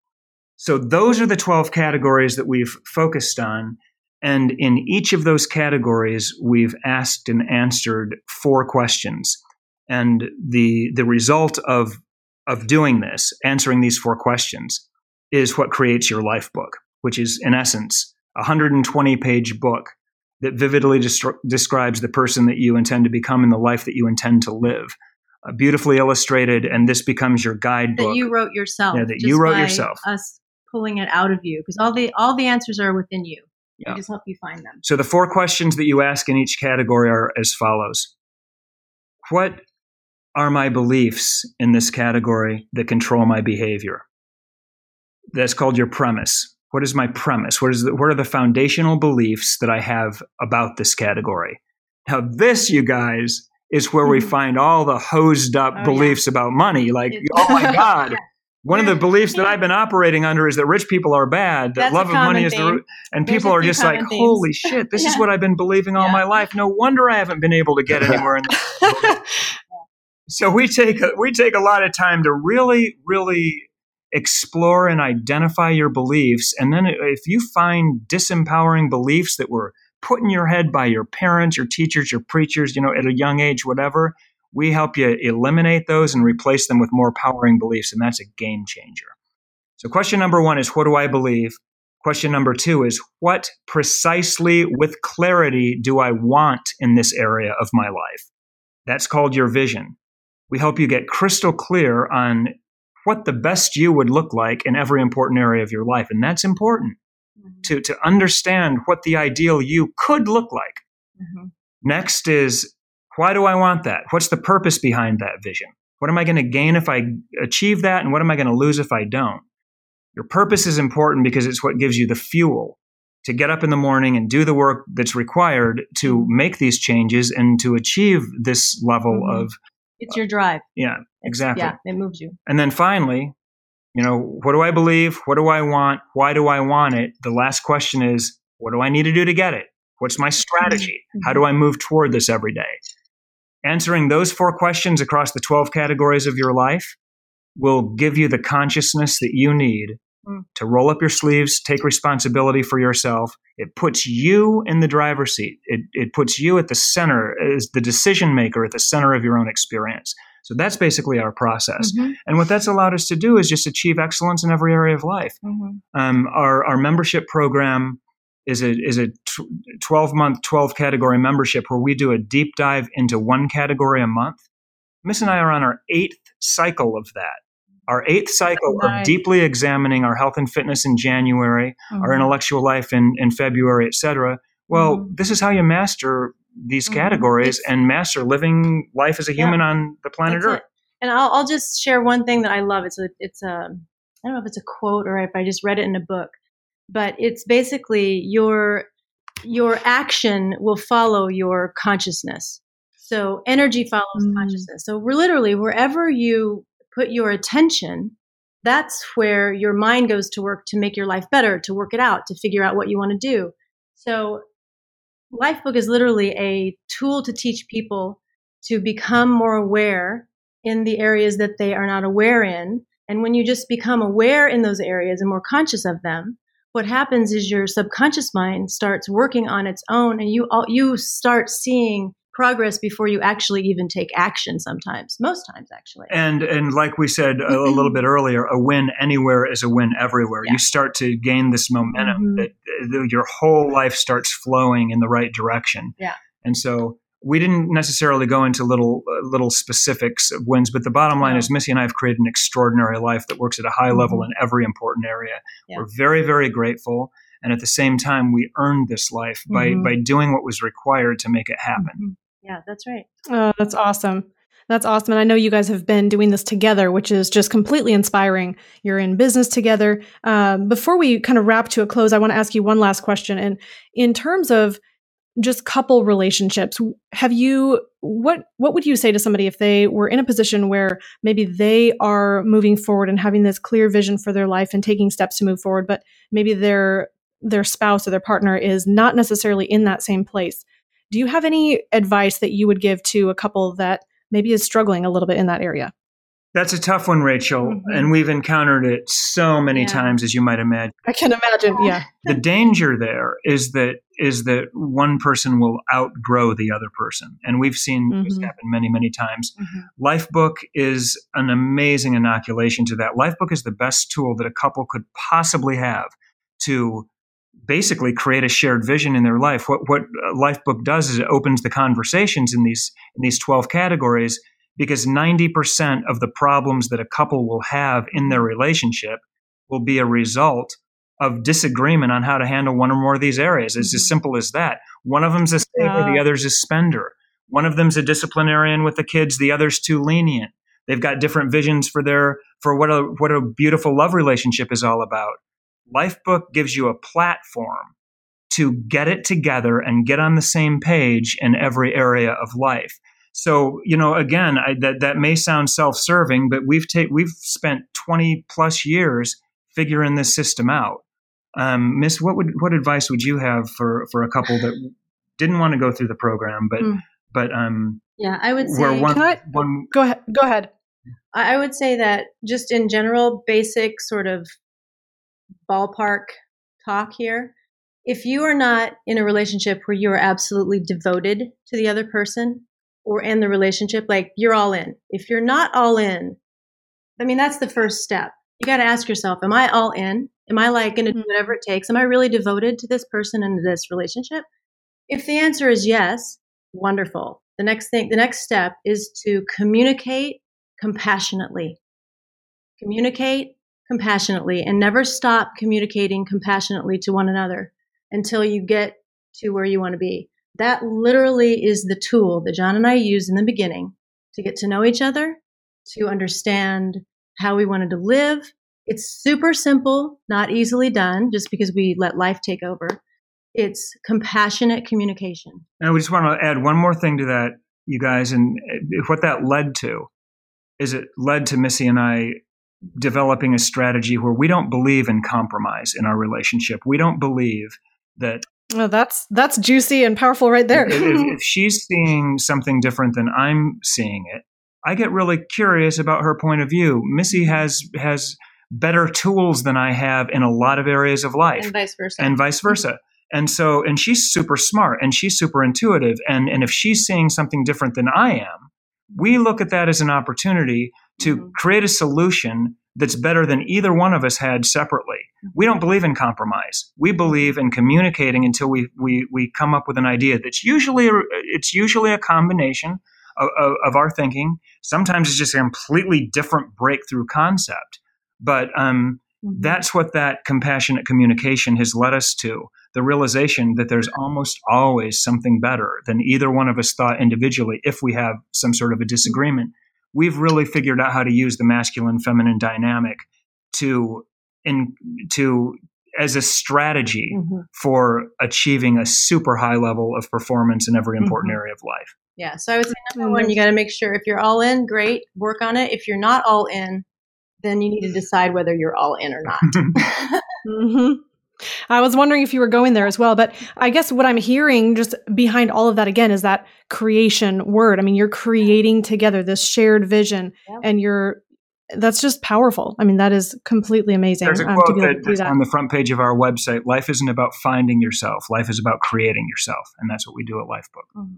So those are the 12 categories that we've focused on. And in each of those categories, we've asked and answered four questions. And the, the result of, of doing this, answering these four questions, is what creates your life book, which is, in essence, a 120 page book that vividly destri- describes the person that you intend to become and the life that you intend to live. Uh, beautifully illustrated, and this becomes your guidebook. that you wrote yourself. Yeah, that you wrote yourself. Us pulling it out of you because all the all the answers are within you. Yeah. We just help you find them. So the four questions that you ask in each category are as follows. What are my beliefs in this category that control my behavior? That's called your premise. What is my premise? What is the, what are the foundational beliefs that I have about this category? Now, this, you guys, is where we hmm. find all the hosed up oh, beliefs yeah. about money. Like, oh my God. yeah. One of the beliefs that I've been operating under is that rich people are bad, that That's love of money is the root. And There's people are just like, holy shit, this yeah. is what I've been believing all my life. No wonder I haven't been able to get anywhere in this. So we take a, we take a lot of time to really, really explore and identify your beliefs. And then if you find disempowering beliefs that were put in your head by your parents, your teachers, your preachers, you know, at a young age, whatever, we help you eliminate those and replace them with more powering beliefs. And that's a game changer. So question number one is, what do I believe? Question number two is, what precisely with clarity do I want in this area of my life? That's called your vision. We help you get crystal clear on what the best you would look like in every important area of your life. And that's important mm-hmm. to, to understand what the ideal you could look like. Mm-hmm. Next is why do I want that? What's the purpose behind that vision? What am I going to gain if I achieve that? And what am I going to lose if I don't? Your purpose is important because it's what gives you the fuel to get up in the morning and do the work that's required to mm-hmm. make these changes and to achieve this level mm-hmm. of it's your drive. Yeah, exactly. Yeah, it moves you. And then finally, you know, what do I believe? What do I want? Why do I want it? The last question is, what do I need to do to get it? What's my strategy? Mm-hmm. How do I move toward this every day? Answering those four questions across the 12 categories of your life will give you the consciousness that you need mm. to roll up your sleeves, take responsibility for yourself. It puts you in the driver's seat. It, it puts you at the center as the decision maker at the center of your own experience. So that's basically our process. Mm-hmm. And what that's allowed us to do is just achieve excellence in every area of life. Mm-hmm. Um, our, our membership program is a, is a 12 month, 12 category membership where we do a deep dive into one category a month. Miss and I are on our eighth cycle of that our eighth cycle nice. of deeply examining our health and fitness in January, mm-hmm. our intellectual life in, in February, etc. Well, mm-hmm. this is how you master these mm-hmm. categories it's, and master living life as a human yeah, on the planet Earth. It. And I'll, I'll, just share one thing that I love. It's a, it's a, I don't know if it's a quote or if I just read it in a book, but it's basically your, your action will follow your consciousness. So energy follows mm. consciousness. So we're literally wherever you put your attention, that's where your mind goes to work to make your life better, to work it out, to figure out what you want to do. So, Lifebook is literally a tool to teach people to become more aware in the areas that they are not aware in. And when you just become aware in those areas and more conscious of them, what happens is your subconscious mind starts working on its own and you you start seeing progress before you actually even take action sometimes most times actually and and like we said a, a little bit earlier a win anywhere is a win everywhere yeah. you start to gain this momentum mm-hmm. that, your whole life starts flowing in the right direction yeah and so we didn't necessarily go into little uh, little specifics of wins, but the bottom line is Missy and I have created an extraordinary life that works at a high mm-hmm. level in every important area. Yeah. We're very, very grateful. And at the same time, we earned this life by, mm-hmm. by doing what was required to make it happen. Yeah, that's right. Oh, that's awesome. That's awesome. And I know you guys have been doing this together, which is just completely inspiring. You're in business together. Um, before we kind of wrap to a close, I want to ask you one last question. And in terms of just couple relationships, have you what what would you say to somebody if they were in a position where maybe they are moving forward and having this clear vision for their life and taking steps to move forward, but maybe their their spouse or their partner is not necessarily in that same place? Do you have any advice that you would give to a couple that maybe is struggling a little bit in that area? That's a tough one, Rachel, mm-hmm. and we've encountered it so many yeah. times as you might imagine. I can imagine, yeah. the danger there is that is that one person will outgrow the other person, and we've seen mm-hmm. this happen many, many times. Mm-hmm. Lifebook is an amazing inoculation to that. Lifebook is the best tool that a couple could possibly have to basically create a shared vision in their life. What what Lifebook does is it opens the conversations in these in these 12 categories because 90% of the problems that a couple will have in their relationship will be a result of disagreement on how to handle one or more of these areas. It's mm-hmm. as simple as that. One of them's a saver, uh, the other's a spender. One of them's a disciplinarian with the kids, the other's too lenient. They've got different visions for their for what a what a beautiful love relationship is all about. Lifebook gives you a platform to get it together and get on the same page in every area of life. So, you know, again, I, that that may sound self-serving, but we've ta- we've spent 20 plus years figuring this system out. Um, Miss, what would what advice would you have for for a couple that didn't want to go through the program, but mm. but um, yeah, I would say. One, I, one, go ahead. Go ahead. I would say that just in general, basic sort of ballpark talk here. If you are not in a relationship where you are absolutely devoted to the other person or in the relationship, like you're all in. If you're not all in, I mean, that's the first step. You got to ask yourself, am I all in? Am I like going to do mm-hmm. whatever it takes? Am I really devoted to this person and this relationship? If the answer is yes, wonderful. The next thing, the next step is to communicate compassionately. Communicate compassionately and never stop communicating compassionately to one another until you get to where you want to be. That literally is the tool that Jon and I used in the beginning to get to know each other, to understand how we wanted to live. It's super simple, not easily done just because we let life take over. It's compassionate communication. And we just want to add one more thing to that, you guys, and eh, what that led to is it led to Missy and I developing a strategy where we don't believe in compromise in our relationship. We don't believe that well, that's that's juicy and powerful right there. if, if, she's seeing something different than I'm seeing it, I get really curious about her point of view. Missy has has better tools than I have in a lot of areas of life, and vice versa, and vice versa. And so, and she's super smart and she's super intuitive. And and if she's seeing something different than I am, we look at that as an opportunity to mm-hmm. create a solution that's better than either one of us had separately. We don't believe in compromise. We believe in communicating until we, we, we come up with an idea that's usually, a, it's usually a combination of, of, of, our thinking. Sometimes it's just a completely different breakthrough concept. But um, mm-hmm. that's what that compassionate communication has led us to the realization that there's almost always something better than either one of us thought individually if we have some sort of a disagreement. We've really figured out how to use the masculine feminine dynamic to in to as a strategy mm-hmm. for achieving a super high level of performance in every important mm-hmm. area of life. Yeah. So I would say number one, you got to make sure if you're all in, great, work on it. If you're not all in, then you need to decide whether you're all in or not. mm-hmm. I was wondering if you were going there as well, but I guess what I'm hearing just behind all of that again is that creation word. I mean, you're creating together this shared vision yep. and you're that's just powerful. I mean, that is completely amazing. There's a um, quote that, that's on the front page of our website. Life isn't about finding yourself. Life is about creating yourself. And that's what we do at Lifebook. Mm-hmm.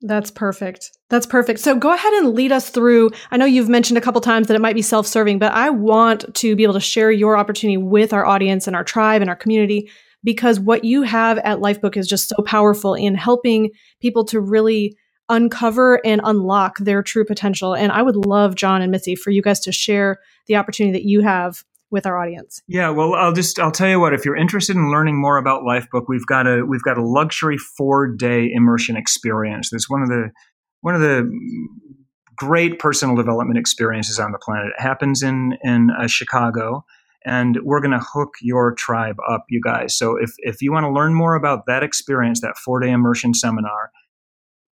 That's perfect. That's perfect. So go ahead and lead us through. I know you've mentioned a couple times that it might be self serving, but I want to be able to share your opportunity with our audience and our tribe and our community because what you have at Lifebook is just so powerful in helping people to really uncover and unlock their true potential. And I would love, Jon and Missy, for you guys to share the opportunity that you have with our audience? Yeah, well, I'll just I'll tell you what. If you're interested in learning more about Lifebook, we've got a we've got a luxury four day immersion experience. That's one of the one of the great personal development experiences on the planet. It happens in in uh, Chicago, and we're going to hook your tribe up, you guys. So if if you want to learn more about that experience, that four day immersion seminar,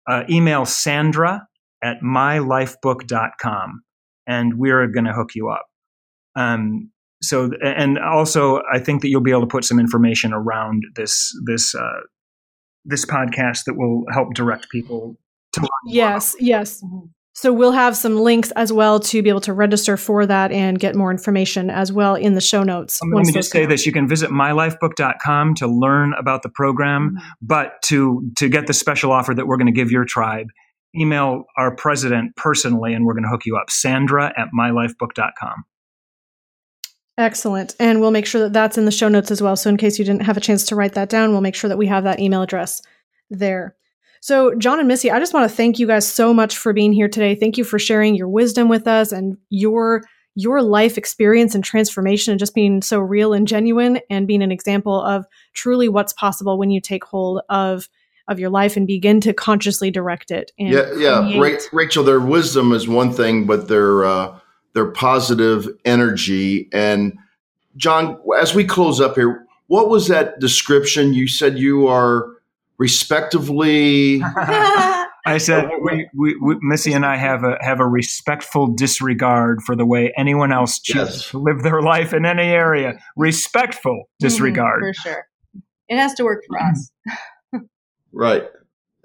uh, email Sandra at mylifebook.com, and we're going to hook you up. Um, so and also I think that you'll be able to put some information around this this uh, this podcast that will help direct people to yes yes mm-hmm. so we'll have some links as well to be able to register for that and get more information as well in the show notes um, let me just say out. this you can visit mylifebook.com to learn about the program mm-hmm. but to to get the special offer that we're going to give your tribe email our president personally and we're going to hook you up sandra at mylifebook.com Excellent. And we'll make sure that that's in the show notes as well. So, in case you didn't have a chance to write that down, we'll make sure that we have that email address there. So, Jon and Missy, I just want to thank you guys so much for being here today. Thank you for sharing your wisdom with us and your your life experience and transformation and just being so real and genuine and being an example of truly what's possible when you take hold of of your life and begin to consciously direct it. yeah, yeah. Ra- Rachel, their wisdom is one thing, but their uh, their positive energy. And John, as we close up here, what was that description? You said you are respectively. I said we, we, we, Missy and I have a have a respectful disregard for the way anyone else chooses yes. to live their life in any area. Respectful mm-hmm, disregard, mm, for sure. It has to work for us. right,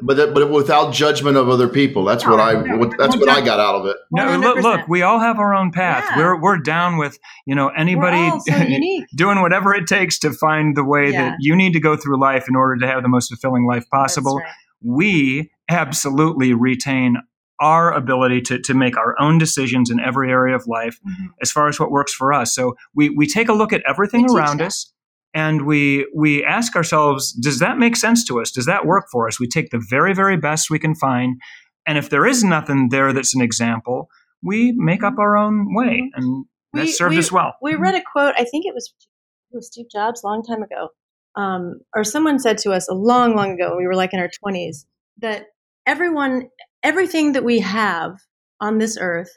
but that, but without judgment of other people. That's what I what, that's what I got out of it. No, look, look, we all have our own path. Yeah. We're we're down with you know anybody so doing whatever it takes to find the way yeah. that you need to go through life in order to have the most fulfilling life possible. Right. We absolutely retain our ability to, to make our own decisions in every area of life mm-hmm. as far as what works for us. So we, we take a look at everything around us and we we ask ourselves, does that make sense to us? Does that work for us? We take the very, very best we can find. And if there is nothing there that's an example, we make up our own way. Mm-hmm. And that served we, us well. We read a quote, I think it was, it was Steve Jobs a long time ago. Um, or someone said to us a long, long ago, we were like in our 20s, that everyone, everything that we have on this earth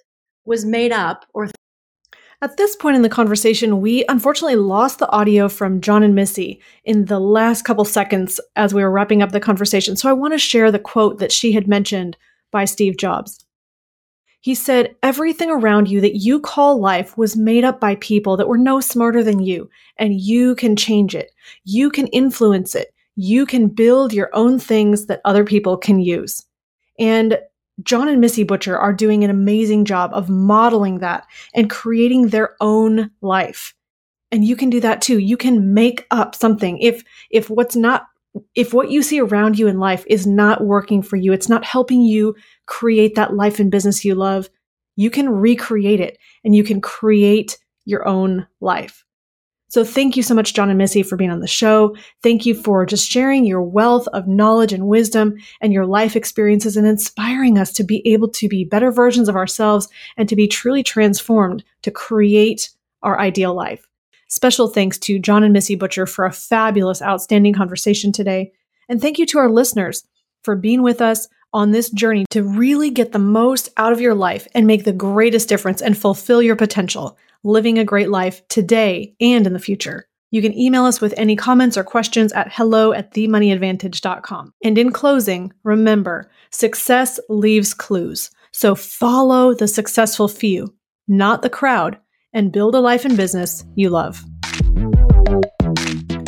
was made up or. At this point in the conversation, we unfortunately lost the audio from Jon and Missy in the last couple seconds as we were wrapping up the conversation. So I want to share the quote that she had mentioned by Steve Jobs. He said, Everything around you that you call life was made up by people that were no smarter than you, and you can change it. You can influence it you can build your own things that other people can use. And Jon and Missy Butcher are doing an amazing job of modeling that and creating their own life. And you can do that too. You can make up something. If if what's not if what you see around you in life is not working for you, it's not helping you create that life and business you love, you can recreate it and you can create your own life. So thank you so much, Jon and Missy, for being on the show. Thank you for just sharing your wealth of knowledge and wisdom and your life experiences and inspiring us to be able to be better versions of ourselves and to be truly transformed to create our ideal life. Special thanks to Jon and Missy Butcher for a fabulous, outstanding conversation today. And thank you to our listeners for being with us on this journey to really get the most out of your life and make the greatest difference and fulfill your potential living a great life today and in the future. You can email us with any comments or questions at hello at themoneyadvantage.com. And in closing, remember, success leaves clues. So follow the successful few, not the crowd, and build a life and business you love.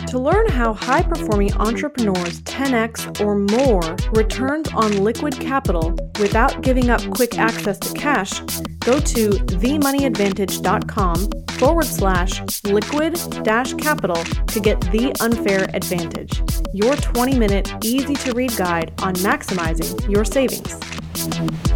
To learn how high performing entrepreneurs 10x or more returns on liquid capital without giving up quick access to cash, go to themoneyadvantage.com forward slash liquid dash capital to get the unfair advantage, your 20 minute easy to read guide on maximizing your savings.